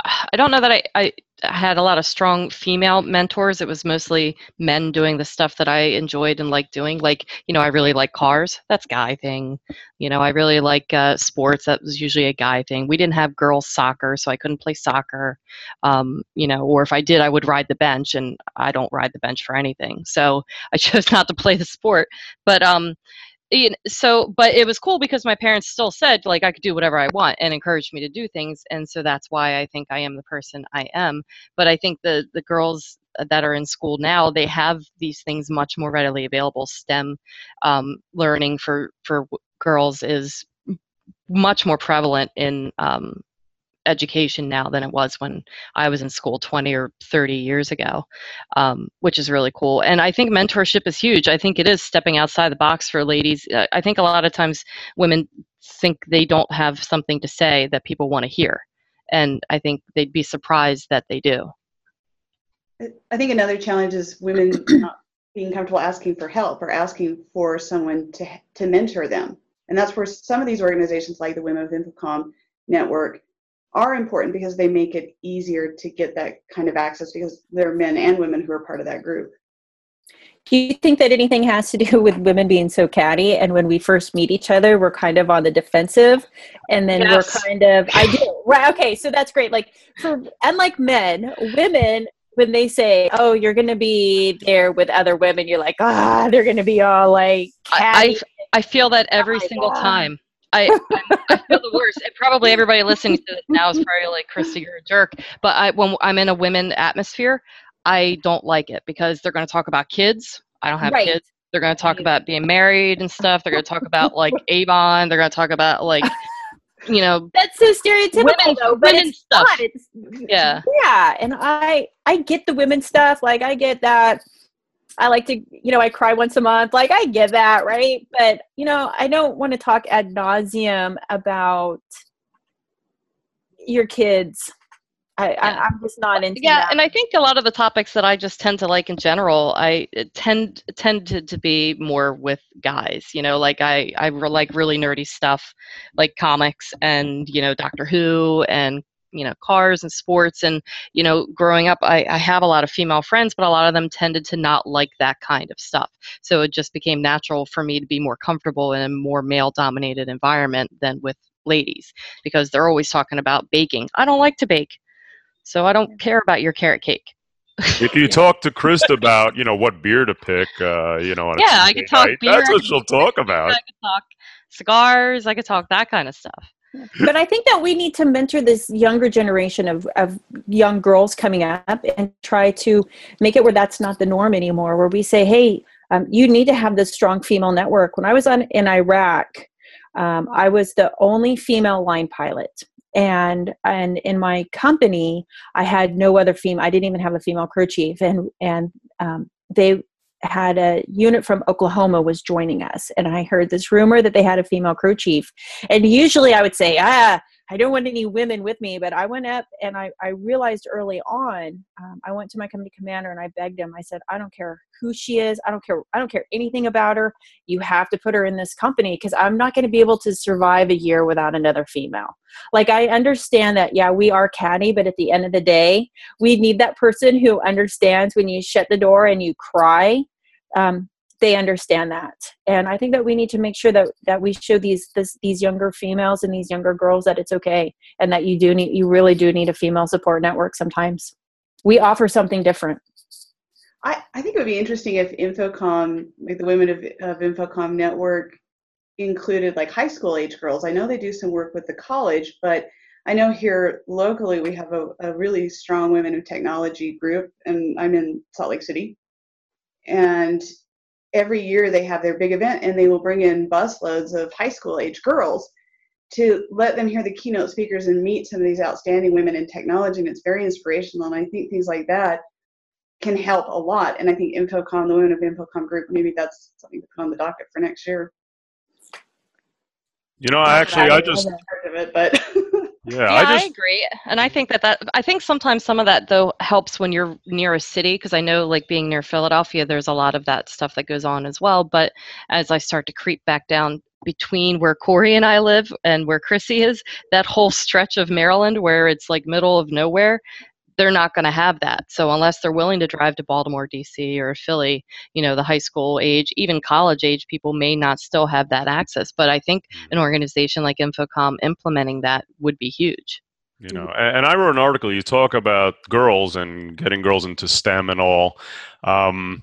I don't know that I, I had a lot of strong female mentors. It was mostly men doing the stuff that I enjoyed and liked doing. Like, you know, I really like cars. That's guy thing. You know, I really like uh, sports. That was usually a guy thing. We didn't have girls soccer, so I couldn't play soccer. Um, you know, or if I did, I would ride the bench, and I don't ride the bench for anything. So I chose not to play the sport. But um, so but it was cool because my parents still said like i could do whatever i want and encouraged me to do things and so that's why i think i am the person i am. But i think the the girls that are in school now they have these things much more readily available. Stem um, learning for for girls is much more prevalent in um, education now than it was when I was in school 20 or 30 years ago, um, which is really cool. And I think mentorship is huge. I think it is stepping outside the box for ladies. Uh, I think a lot of times women think they don't have something to say that people want to hear. And I think they'd be surprised that they do. I think another challenge is women not being comfortable asking for help or asking for someone to, to mentor them. And that's where some of these organizations like the Women of InfoComm Network are important because they make it easier to get that kind of access because there are men and women who are part of that group. Do you think that anything has to do with women being so catty and when we first meet each other we're kind of on the defensive and then yes. we're kind of I do right okay so that's great like for unlike men women when they say oh you're going to be there with other women you're like ah they're going to be all like I, I, I feel that every oh single God. time I, I feel the worst. And probably everybody listening to this now is probably like, Christy, you're a jerk. But I, when I'm in a women atmosphere, I don't like it because they're going to talk about kids. I don't have right. kids. They're going to talk about being married and stuff. They're going to talk about like Avon. They're going to talk about like, you know, that's so stereotypical women, though. But it's stuff. Not. It's, yeah, yeah. And I, I get the women stuff. Like I get that I like to, you know, I cry once a month. Like I get that, right? But you know, I don't want to talk ad nauseum about your kids. I, I, am just not into that. yeah, that. and I think a lot of the topics that I just tend to like in general, I uh, tend tend to, to be more with guys. You know, like I I like really nerdy stuff, like comics and you know Doctor Who and you know cars and sports and you know growing up I, I have a lot of female friends but a lot of them tended to not like that kind of stuff so it just became natural for me to be more comfortable in a more male dominated environment than with ladies because they're always talking about baking i don't like to bake so i don't care about your carrot cake if you talk to Krista about, you know, what beer to pick, uh, you know, yeah, I could talk night, beer. That's what she'll talk about. I could talk cigars. I could talk that kind of stuff but I think that we need to mentor this younger generation of, of young girls coming up and try to make it where that's not the norm anymore, where we say, hey, um, you need to have this strong female network. When I was on in Iraq, um, I was the only female line pilot. And and in my company, I had no other female. I didn't even have a female crew chief, and and um, they had a unit from Oklahoma was joining us, and I heard this rumor that they had a female crew chief. And usually I would say, ah, I don't want any women with me, but I went up and I, I realized early on, um, I went to my company commander and I begged him. I said, I don't care who she is. I don't care. I don't care anything about her. You have to put her in this company because I'm not going to be able to survive a year without another female. Like I understand that, yeah, we are catty, but at the end of the day, we need that person who understands when you shut the door and you cry. Um, they understand that. And i think that we need to make sure that that we show these this, these younger females and these younger girls that it's okay and that you do need you really do need a female support network sometimes. We offer something different. I, I think it would be interesting if infocomm like the women of, of infocomm network included like high school age girls. I know they do some work with the college but i know here locally we have a, a really strong women of technology group and i'm in salt lake city. And every year they have their big event and they will bring in busloads of high school age girls to let them hear the keynote speakers and meet some of these outstanding women in technology and it's very inspirational and i think things like that can help a lot and i think infocomm the women of infocomm group maybe that's something to put on the docket for next year. You know I actually i just of it but Yeah, yeah, I I, agree, and I think that that I think sometimes some of that though helps when you're near a city because I know like being near Philadelphia, there's a lot of that stuff that goes on as well. But as I start to creep back down between where Corey and I live and where Chrissy is, that whole stretch of Maryland where it's like middle of nowhere, they're not going to have that. So unless they're willing to drive to Baltimore, D.C. or Philly, you know, the high school age, even college age people may not still have that access. But I think an organization like InfoComm implementing that would be huge. you know and, and i wrote an article you talk about girls and getting girls into stem and all um,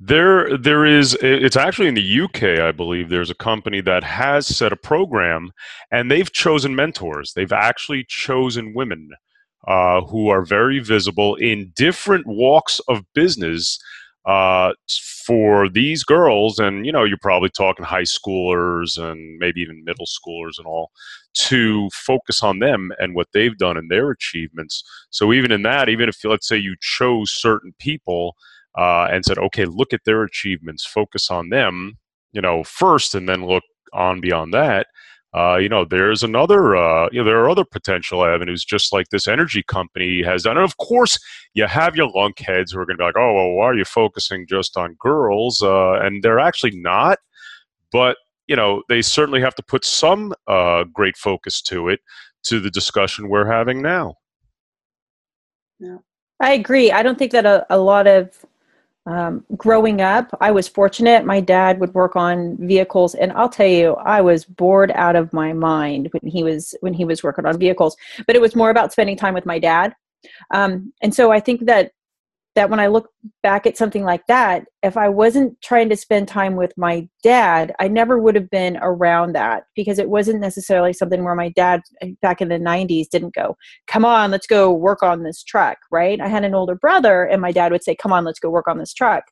there there is it's actually in the uk i believe there's a company that has set a program and they've chosen mentors they've actually chosen women uh, who are very visible in different walks of business uh, for these girls and you know you're probably talking high schoolers and maybe even middle schoolers and all to focus on them and what they've done and their achievements. So even in that even if let's say you chose certain people uh, and said okay look at their achievements focus on them you know first and then look on beyond that uh, you know there's another uh, you know there are other potential avenues just like this energy company has done. And of course you have your lunkheads who are going to be like oh well why are you focusing just on girls? Uh, and they're actually not. But you know they certainly have to put some uh, great focus to it to the discussion we're having now. I agree. I don't think that a, a lot of um, growing up, I was fortunate. My dad would work on vehicles, and I'll tell you, I was bored out of my mind when he was when he was working on vehicles. But it was more about spending time with my dad, um, and so I think that that when I look back at something like that, if I wasn't trying to spend time with my dad, I never would have been around that because it wasn't necessarily something where my dad eh, back in the 90s didn't go, Come on, let's go work on this truck, right? I had an older brother, and my dad would say, Come on, let's go work on this truck,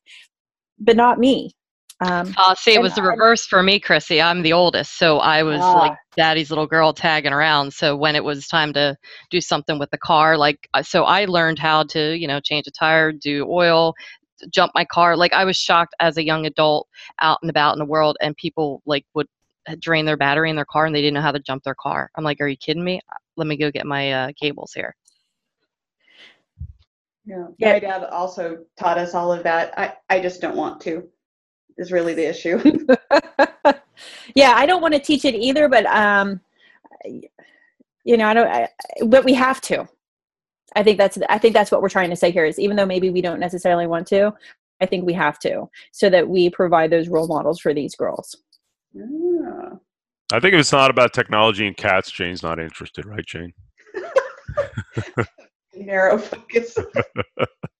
but not me. Um, Uh, see, it was the I- reverse for me, Chrissy. I'm the oldest, so I was Ah. like daddy's little girl tagging around. So when it was time to do something with the car, like, uh, so I learned how to, you know, change a tire, do oil, jump my car. Like, I was shocked as a young adult out and about in the world, and people like would drain their battery in their car and they didn't know how to jump their car. I'm like, are you kidding me? Let me go get my uh, cables here. yeah. Yeah. my dad also taught us all of that i, I just don't want to is really the issue yeah, I don't want to teach it either, but um, you know, I don't. I, but we have to. I think that's. I think that's what we're trying to say here is even though maybe we don't necessarily want to, I think we have to so that we provide those role models for these girls. Ah. i think if it's not about technology and cats jane's not interested right jane narrow focus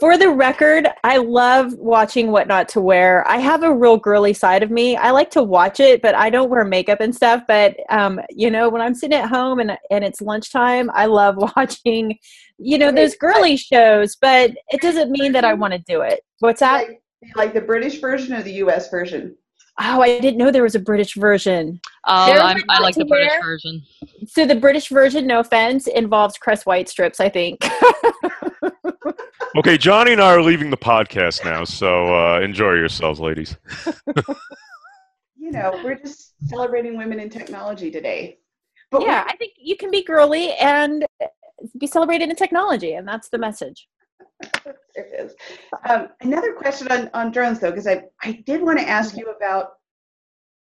For the record, I love watching What Not to Wear. I have a real girly side of me. I like to watch it, but I don't wear makeup and stuff. But um, you know, when I'm sitting at home and and it's lunchtime, I love watching, you know, those girly shows. But it doesn't mean that I want to do it. What's that? like, like the british version or the us version Oh, I didn't know there was a British version. Oh, I'm, I like the British wear. version. So the British version, no offense, involves Crest White strips. I think. okay johnny and i are leaving the podcast now so uh, enjoy yourselves ladies you know we're just celebrating women in technology today But we- yeah, I think you can be girly and be celebrated in technology, and that's the message. There it is. Um, another question on, on drones, though, because I, I did want to ask you about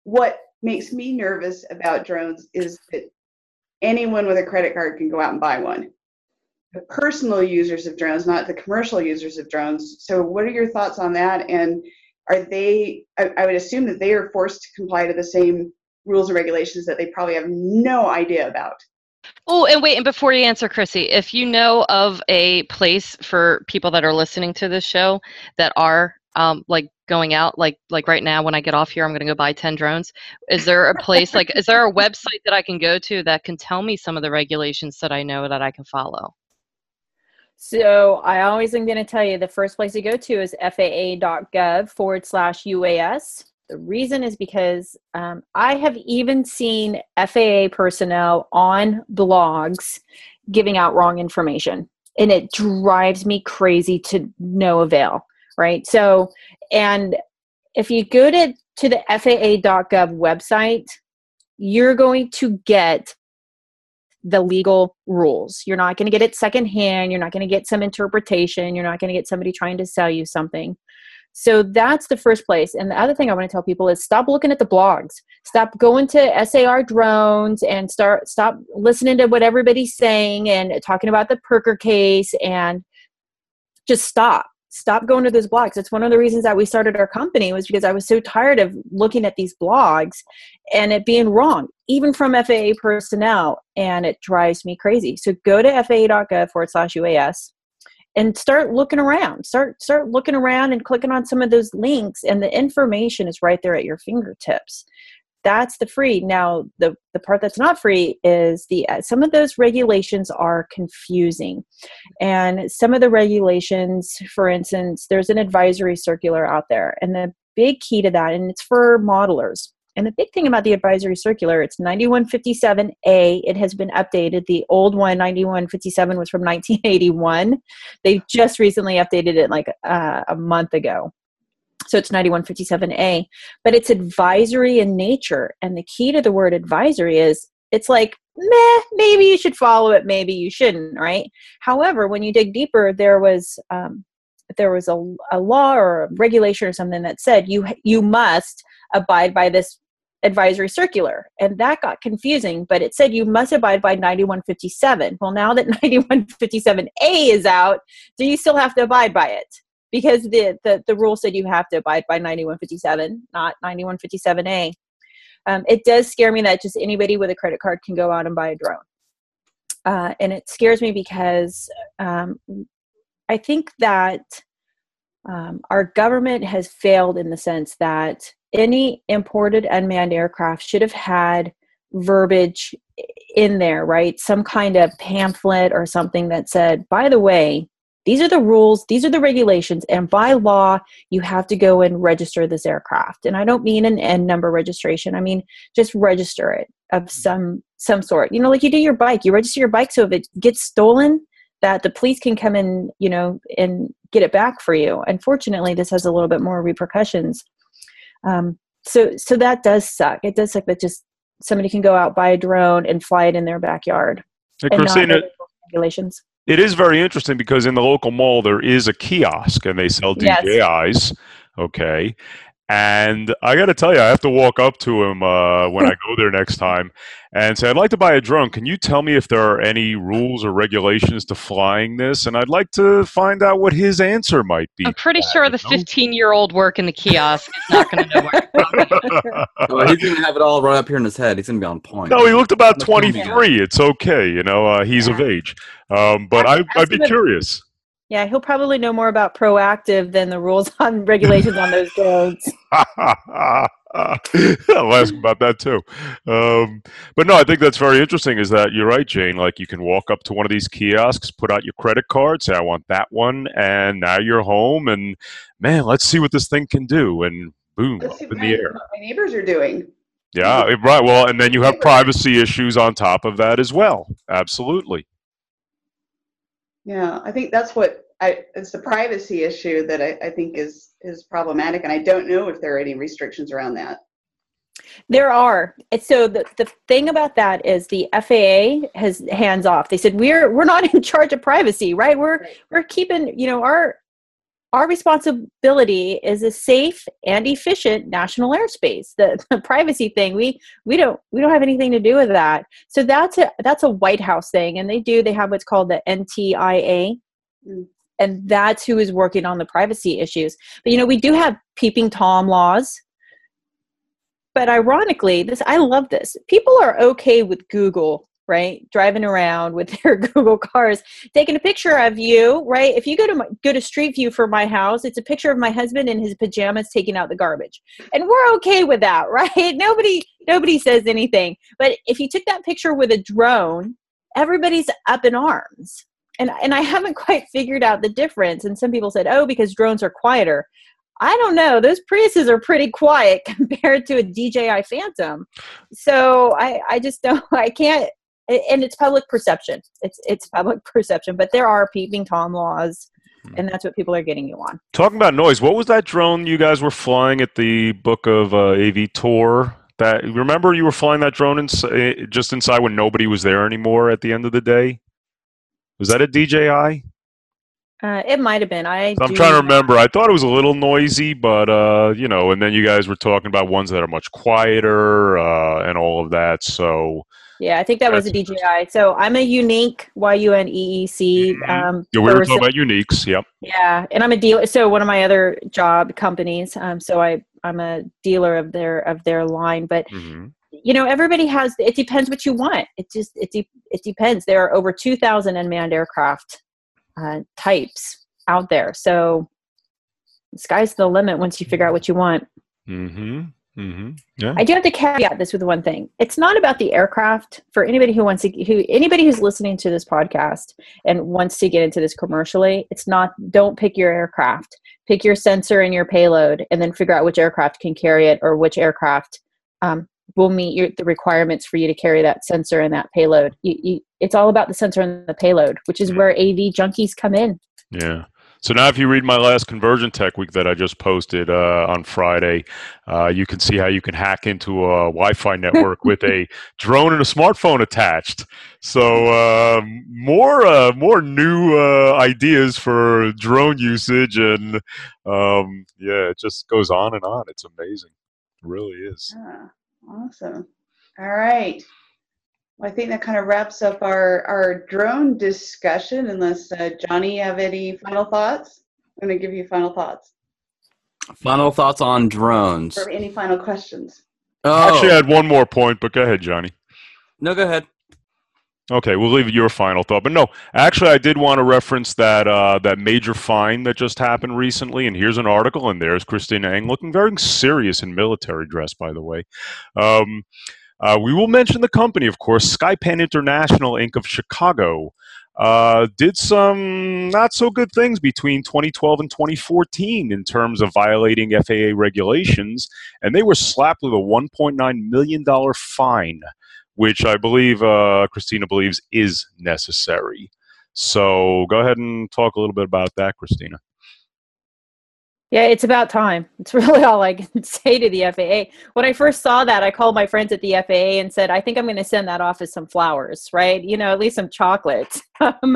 what makes me nervous about drones is that anyone with a credit card can go out and buy one. The personal users of drones, not the commercial users of drones. So, what are your thoughts on that? And are they, I, I would assume that they are forced to comply to the same rules and regulations that they probably have no idea about. Oh, and wait, and before you answer, Chrissy, if you know of a place for people that are listening to this show that are um, like going out, like like right now when I get off here, I'm going to go buy ten drones. Is there a place like is there a website that I can go to that can tell me some of the regulations that I know that I can follow? So I always am going to tell you the first place to go to is faa.gov forward slash UAS. The reason is because um, I have even seen FAA personnel on blogs giving out wrong information, and it drives me crazy to no avail. Right. So, and if you go to, to the FAA.gov website, you're going to get the legal rules. You're not going to get it secondhand. You're not going to get some interpretation. You're not going to get somebody trying to sell you something. So that's the first place. And the other thing I want to tell people is stop looking at the blogs. Stop going to SAR drones and start stop listening to what everybody's saying and talking about the Pirker case and just stop. Stop going to those blogs. It's one of the reasons that we started our company was because I was so tired of looking at these blogs and it being wrong, even from FAA personnel, and it drives me crazy. So go to faa.gov forward slash UAS and start looking around. Start start looking around and clicking on some of those links and the information is right there at your fingertips. That's the free. Now the the part that's not free is the uh, some of those regulations are confusing. And some of the regulations for instance there's an advisory circular out there and the big key to that and it's for modelers and the big thing about the advisory circular, it's 9157A. It has been updated. The old one, 9157, was from 1981. They just recently updated it like uh, a month ago. So it's 9157A. But it's advisory in nature. And the key to the word advisory is it's like, meh, maybe you should follow it, maybe you shouldn't, right? However, when you dig deeper, there was. Um, there was a, a law or a regulation or something that said you you must abide by this advisory circular. And that got confusing but it said you must abide by 9157 well now that 9157a is out do you still have to abide by it? Because the the, the rule said you have to abide by 9157 not 9157a um, it does scare me that just anybody with a credit card can go out and buy a drone. Uh, and it scares me because um, i think that um, our government has failed in the sense that any imported unmanned aircraft should have had verbiage in there, right? Some kind of pamphlet or something that said, by the way, these are the rules, these are the regulations, and by law, you have to go and register this aircraft. And I don't mean an N number registration, I mean just register it of mm-hmm. some some sort. You know, like you do your bike, you register your bike so if it gets stolen, that the police can come in, you know, and get it back for you. Unfortunately, this has a little bit more repercussions. Um, so so that does suck. It does suck that just somebody can go out buy a drone and fly it in their backyard. And Christina, regulations. it is very interesting because in the local mall there is a kiosk and they sell Yes. DJIs. Okay. And I got to tell you, I have to walk up to him uh, when I go there next time and say, I'd like to buy a drone. Can you tell me if there are any rules or regulations to flying this? And I'd like to find out what his answer might be. I'm pretty to that, sure the 15 year old working the kiosk is not going to know where Well, he's gonna have it all run up here in his head. He's gonna be on point. no, he looked about Look at me. 23. It's okay. You know, uh, he's of age. Um, but I, I'd be him if- curious. Yeah, he'll probably know more about proactive than the rules on regulations on those drones. I'll ask about that too. Um, but no, I think that's very interesting. Is that you're right, Jane? Like you can walk up to one of these kiosks, put out your credit card, say I want that one, and now you're home. And man, let's see what this thing can do. And boom, Let's up see in the air. my neighbors are doing. Yeah, right. Well, and then you have privacy issues on top of that as well. Absolutely. Yeah, I think that's what I, it's the privacy issue that I, I think is is problematic, and I don't know if there are any restrictions around that. There are. And so the, the thing about that is the FAA has hands off. They said we're we're not in charge of privacy, right? We're Right. we're keeping, you know, our our responsibility is a safe and efficient national airspace. The, the privacy thing, we we don't we don't have anything to do with that. So that's a that's a White House thing, and they do they have what's called the NTIA, Mm. and that's who is working on the privacy issues. But you know, we do have peeping tom laws. But ironically, this I love this. People are okay with Google, right? Driving around with their Google cars, taking a picture of you, right? If you go to my, go to Street View for my house, it's a picture of my husband in his pajamas taking out the garbage, and we're okay with that, right? Nobody nobody says anything. But if you took that picture with a drone, everybody's up in arms. And and I haven't quite figured out the difference. And some people said, "Oh, because drones are quieter." I don't know. Those Priuses are pretty quiet compared to a DJI Phantom. So I, I just don't. I can't. And it's public perception. It's it's public perception. But there are peeping tom laws, and that's what people are getting you on. Talking about noise, what was that drone you guys were flying at the Book of uh, AV tour? That remember you were flying that drone ins- eh, just inside when nobody was there anymore at the end of the day. Was that a DJI? Uh, it might have been. I. I'm trying to remember. I thought it was a little noisy, but uh, you know, and then you guys were talking about ones that are much quieter uh, and all of that. So Yeah, I think that was a DJI. So I'm a unique YUNEEC Mhm. um, yeah, we were person. talking about Yuneecs. Yep. Yeah, and I'm a dealer. So one of my other job companies. Um, so I I'm a dealer of their of their line. But hmm you know, everybody has. It depends what you want. It just it de- it depends. There are over two thousand unmanned aircraft uh, types out there. So the sky's the limit once you figure out what you want. hmm hmm Yeah. I do have to caveat this with one thing. It's not about the aircraft for anybody who wants to who anybody who's listening to this podcast and wants to get into this commercially. It's not don't pick your aircraft. Pick your sensor and your payload and then figure out which aircraft can carry it or which aircraft um, will meet your, the requirements for you to carry that sensor and that payload. You, you, it's all about the sensor and the payload, which is where AV junkies come in. Yeah. So now, if you read my last Conversion Tech Week that I just posted uh, on Friday, uh, you can see how you can hack into a Wi-Fi network with a drone and a smartphone attached. So uh, more, uh, more new uh, ideas for drone usage, and um, yeah, it just goes on and on. It's amazing, it really is. Ah, awesome. All right. Well, I think that kind of wraps up our, our drone discussion, unless uh, Johnny, you have any final thoughts? I'm going to give you final thoughts Final thoughts on drones. or any final questions. Oh, Actually, I had one more point, but go ahead, Johnny. no, go ahead. Okay, we'll leave your final thought. But no, actually, I did want to reference that uh, that major fine that just happened recently. And here's an article, and there's Christina Engh looking very serious in military dress, by the way. Um, uh, we will mention the company, of course, Skypan International Inc. of Chicago. Uh, did some not so good things between 2012 and 2014 in terms of violating FAA regulations, and they were slapped with a 1.9 million dollar fine which I believe uh, Christina believes is necessary. So go ahead and talk a little bit about that, Christina. Yeah, it's about time. It's really all I can say to the FAA. When I first saw that, I called my friends at the FAA and said, I think I'm going to send that off as some flowers, right? You know, at least some chocolates. Um,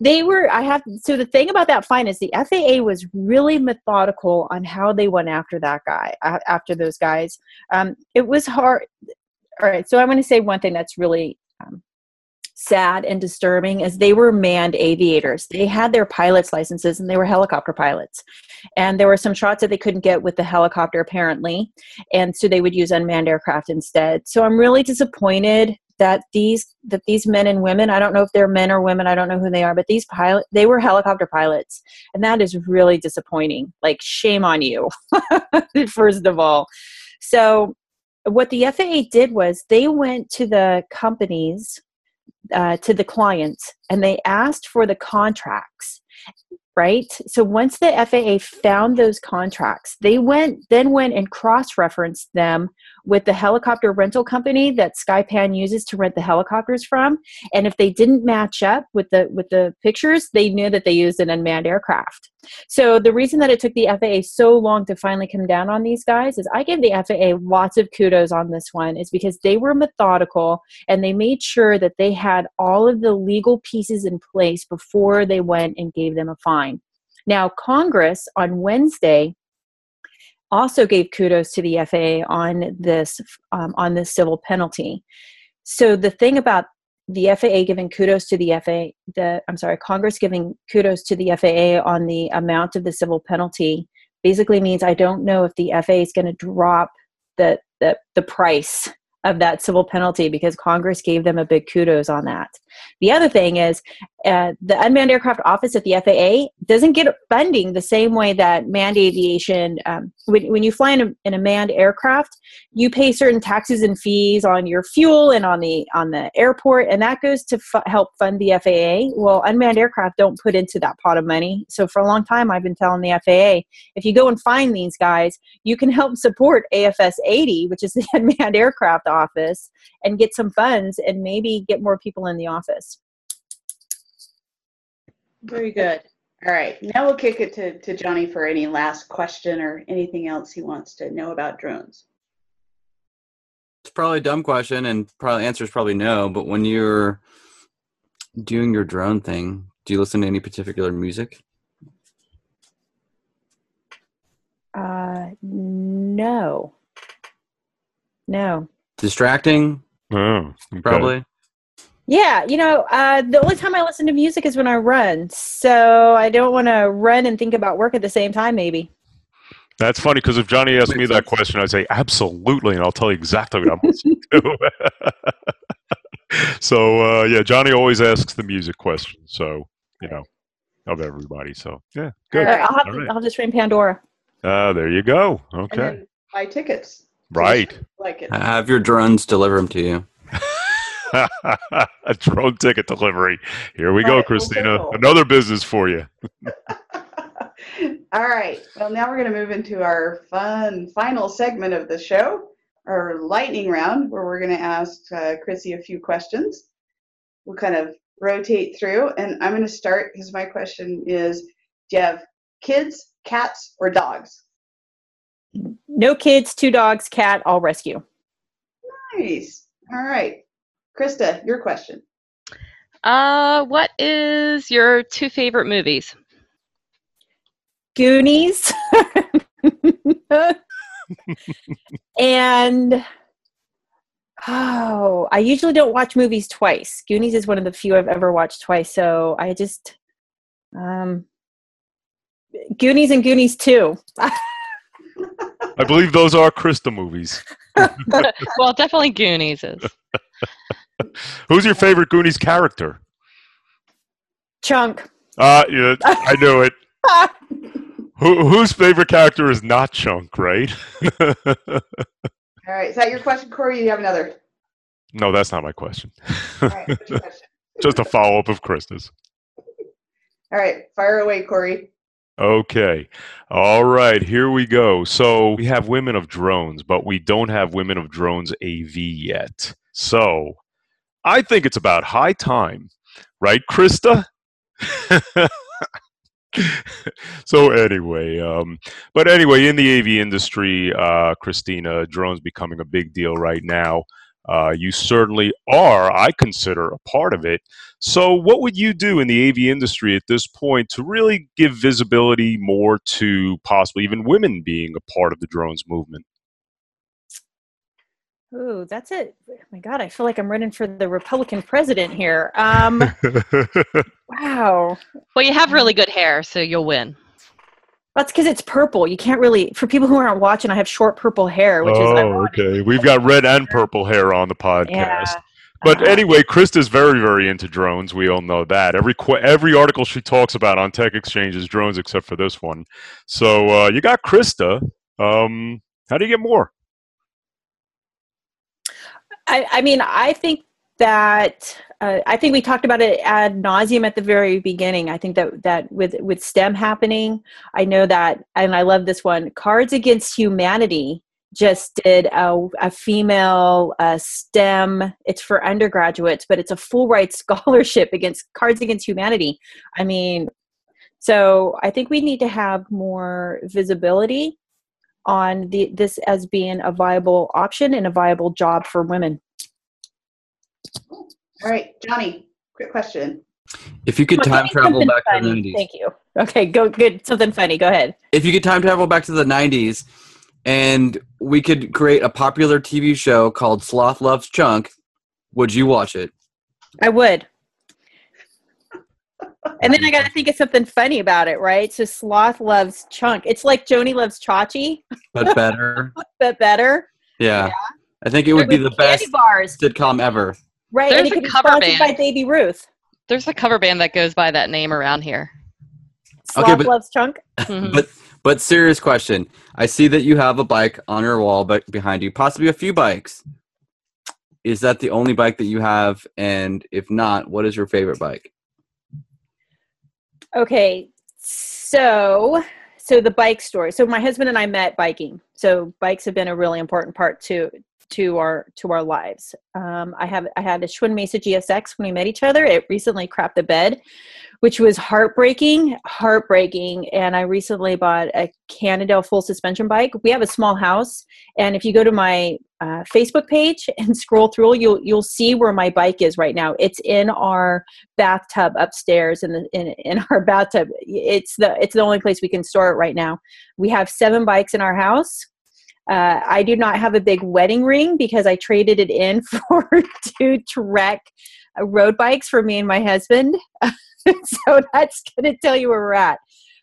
they were, I have, so the thing about that fine is the FAA was really methodical on how they went after that guy, after those guys. Um, it was hard. All right, so I'm going to say one thing that's really sad and disturbing is they were manned aviators. They had their pilot's licenses and they were helicopter pilots. And there were some shots that they couldn't get with the helicopter apparently and so they would use unmanned aircraft instead. So i'm really disappointed that these that these men and women i don't know if they're men or women i don't know who they are but these pilot they were helicopter pilots. And that is really disappointing. Like shame on you first of all. So what the faa did was they went to the companies uh, to the clients and they asked for the contracts right? So once the faa found those contracts they went then went and cross-referenced them with the helicopter rental company that Skypan uses to rent the helicopters from. And if they didn't match up with the with the pictures, they knew that they used an unmanned aircraft. So the reason that it took the FAA so long to finally come down on these guys is I give the FAA lots of kudos on this one is because they were methodical and they made sure that they had all of the legal pieces in place before they went and gave them a fine. Now, Congress on Wednesday also gave kudos to the FAA on this um, on this civil penalty. So the thing about the FAA giving kudos to the FAA, the I'm sorry, Congress giving kudos to the FAA on the amount of the civil penalty basically means I don't know if the FAA is going to drop the, the the price of that civil penalty because Congress gave them a big kudos on that. The other thing is uh, the Unmanned Aircraft Office at the FAA doesn't get funding the same way that manned aviation. Um, when, when you fly in a, in a manned aircraft, you pay certain taxes and fees on your fuel and on the on the airport, and that goes to help fund the FAA. Well, unmanned aircraft don't put into that pot of money. So for a long time, I've been telling the FAA, if you go and find these guys, you can help support AFS 80, which is the Unmanned Aircraft Office, and get some funds and maybe get more people in the office. Very good. All right, now we'll kick it to, to Johnny for any last question or anything else he wants to know about drones. It's probably a dumb question, and probably answer is probably no. But when you're doing your drone thing, do you listen to any particular music? Uh, no, no. Distracting, Oh, okay. probably. Yeah, you know, uh, the only time I listen to music is when I run. So I don't want to run and think about work at the same time, maybe. That's funny because if Johnny asked me that question, I'd say absolutely, and I'll tell you exactly what I'm listening to. so uh, yeah, Johnny always asks the music question. So you know, of everybody. So yeah, good. All right. I'll, have right. I'll just ring Pandora. Uh, there you go. And Okay, then buy tickets. right. Like it. Have your drones deliver them to you. A drone ticket delivery. Here we Right, go, full Christina. circle. Another business for you. All right. Well, now we're going to move into our fun final segment of the show, our lightning round, where we're going to ask uh, Chrissy a few questions. We'll kind of rotate through, and I'm going to start because my question is: Do you have kids, cats, or dogs? No kids, two dogs, cat, all rescue. Nice. All right, Krista, your question. Uh, what is your two favorite movies? Goonies. and oh, I usually don't watch movies twice. Goonies is one of the few I've ever watched twice, so I just um Goonies and Goonies 2. I believe those are Krista movies. well, definitely Goonies is. Who's your favorite Goonies character? Chunk. Uh, yeah, I knew it. Who, whose favorite character is not Chunk, right? All right, is that your question, Corey? You have another? no, that's not my question. All right, what's your question? Just a follow up of Krista's. All right, fire away, Corey. Okay. All right, here we go. So we have Women of Drones, but we don't have Women of Drones AV yet. So I think it's about high time, right, Krista? so anyway, um, but anyway, in the AV industry, uh, Christina, drones becoming a big deal right now. Uh, you certainly are, I consider, a part of it. So, what would you do in the AV industry at this point to really give visibility more to possibly even women being a part of the drones movement? Ooh, that's it. Oh my God, I feel like I'm running for the Republican president here. Um, wow. Well, you have really good hair, so you'll win. That's because it's purple. You can't really, for people who aren't watching, I have short purple hair, which is oh, okay. We've got red and purple hair on the podcast. Yeah. But Uh, anyway, Krista's very, very into drones. We all know that. Every every article she talks about on techXchange is drones, except for this one. So uh, you got Krista. Um, how do you get more? I, I mean, I think that uh, I think we talked about it ad nauseum at the very beginning. I think that that with with STEM happening, I know that, and I love this one. Cards Against Humanity just did a, a female uh, STEM. It's for undergraduates, but it's a full ride scholarship against Cards Against Humanity. I mean, so I think we need to have more visibility on the this as being a viable option and a viable job for women. All right, Johnny, quick question. If you could time give travel something back to the 90s, Thank you. Okay, go good. Something funny. Go ahead. if you could time travel back to the 90s and we could create a popular TV show called Sloth Loves Chunk, would you watch it? I would. And then I got to think of something funny about it, right? So sloth loves chunk. It's like Joanie loves Chachi, But better? but better. yeah. I think it would be the best candy bars, sitcom ever. right? There's and it a could cover sponsored by. Baby Ruth. There's a cover band that goes by that name around here. Sloth Okay, but- loves chunk. Mhm. But but serious question. I see that you have a bike on your wall but behind you, possibly a few bikes. Is that the only bike that you have? And if not, what is your favorite bike? Okay, so so the bike story. So my husband and I met biking. So bikes have been a really important part to to our to our lives. Um, I have I had a Schwinn Mesa GSX when we met each other. It recently crapped the bed, which was heartbreaking, heartbreaking. And I recently bought a Cannondale full suspension bike. We have a small house, and if you go to my uh, Facebook page and scroll through, you'll you'll see where my bike is right now. It's in our bathtub upstairs in the in, in our bathtub. It's the it's the only place we can store it right now. We have seven bikes in our house. Uh, I do not have a big wedding ring because I traded it in for two Trek road bikes for me and my husband. so that's going to tell you where we're at.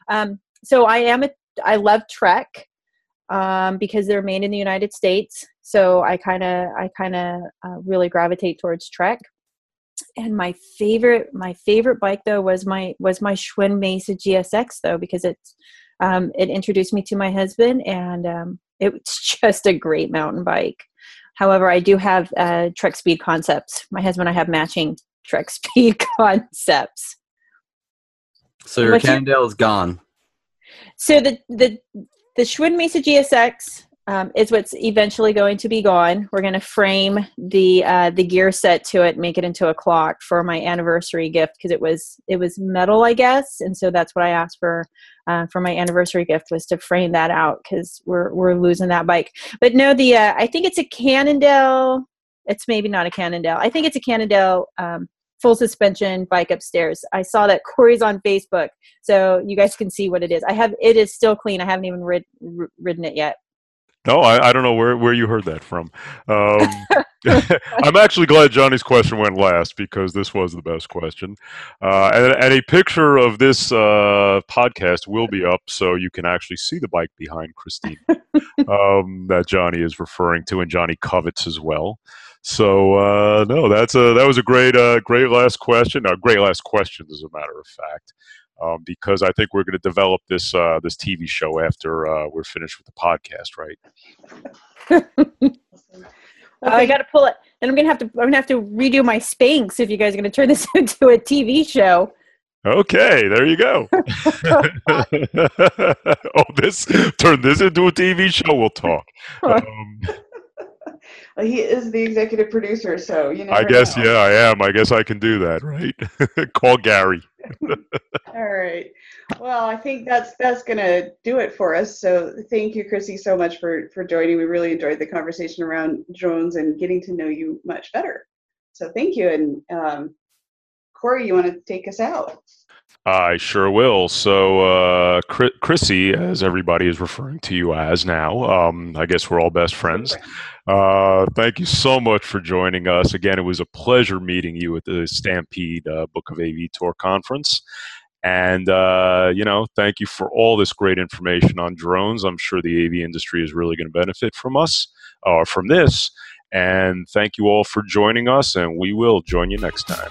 Um, so I am a I love Trek um, because they're made in the United States. So I kind of I kind of uh, really gravitate towards Trek. And my favorite my favorite bike though was my was my Schwinn Mesa GSX though because it's um, it introduced me to my husband and um, it's just a great mountain bike. However, I do have uh, Trek Speed concepts. My husband and I have matching Trek Speed concepts. So your Cannondale is gone. So the the the Schwinn Mesa GSX um, is what's eventually going to be gone. We're going to frame the uh, the gear set to it, make it into a clock for my anniversary gift because it was it was metal, I guess, and so that's what I asked for uh, for my anniversary gift was to frame that out because we're we're losing that bike. But no, the uh, I think it's a Cannondale. It's maybe not a Cannondale. I think it's a Cannondale um, full suspension bike upstairs. I saw that Corey's on Facebook, so you guys can see what it is. I have it is still clean. I haven't even rid, ridden it yet. No, I, I don't know where, where you heard that from. Um, I'm actually glad Johnny's question went last because this was the best question. Uh, and, and a picture of this uh, podcast will be up so you can actually see the bike behind Christine um, that Johnny is referring to, and Johnny covets as well. So uh, no, that's a that was a great uh, great last question. A great last question, as a matter of fact, um, because I think we're going to develop this uh, this TV show after uh, we're finished with the podcast, right? Oh, I got to pull it. Then I'm gonna have to. I'm gonna have to redo my Spanx if you guys are gonna turn this into a TV show. Okay, there you go. oh, this turn this into a TV show. We'll talk. Um, Well, he is the executive producer, so you know. I guess yeah, I am. I guess I can do that, right? Call Gary. All right. Well, I think that's that's gonna do it for us. So thank you, Chrissy, so much for for joining. We really enjoyed the conversation around drones and getting to know you much better. So thank you. And um, Corey, you want to take us out? I sure will. So, uh, Chri- Chrissy, as everybody is referring to you as now, um, I guess we're all best friends. Uh, thank you so much for joining us. Again, it was a pleasure meeting you at the Stampede uh, Book of AV Tour Conference. And, uh, you know, thank you for all this great information on drones. I'm sure the AV industry is really going to benefit from us, or from this. And thank you all for joining us, and we will join you next time.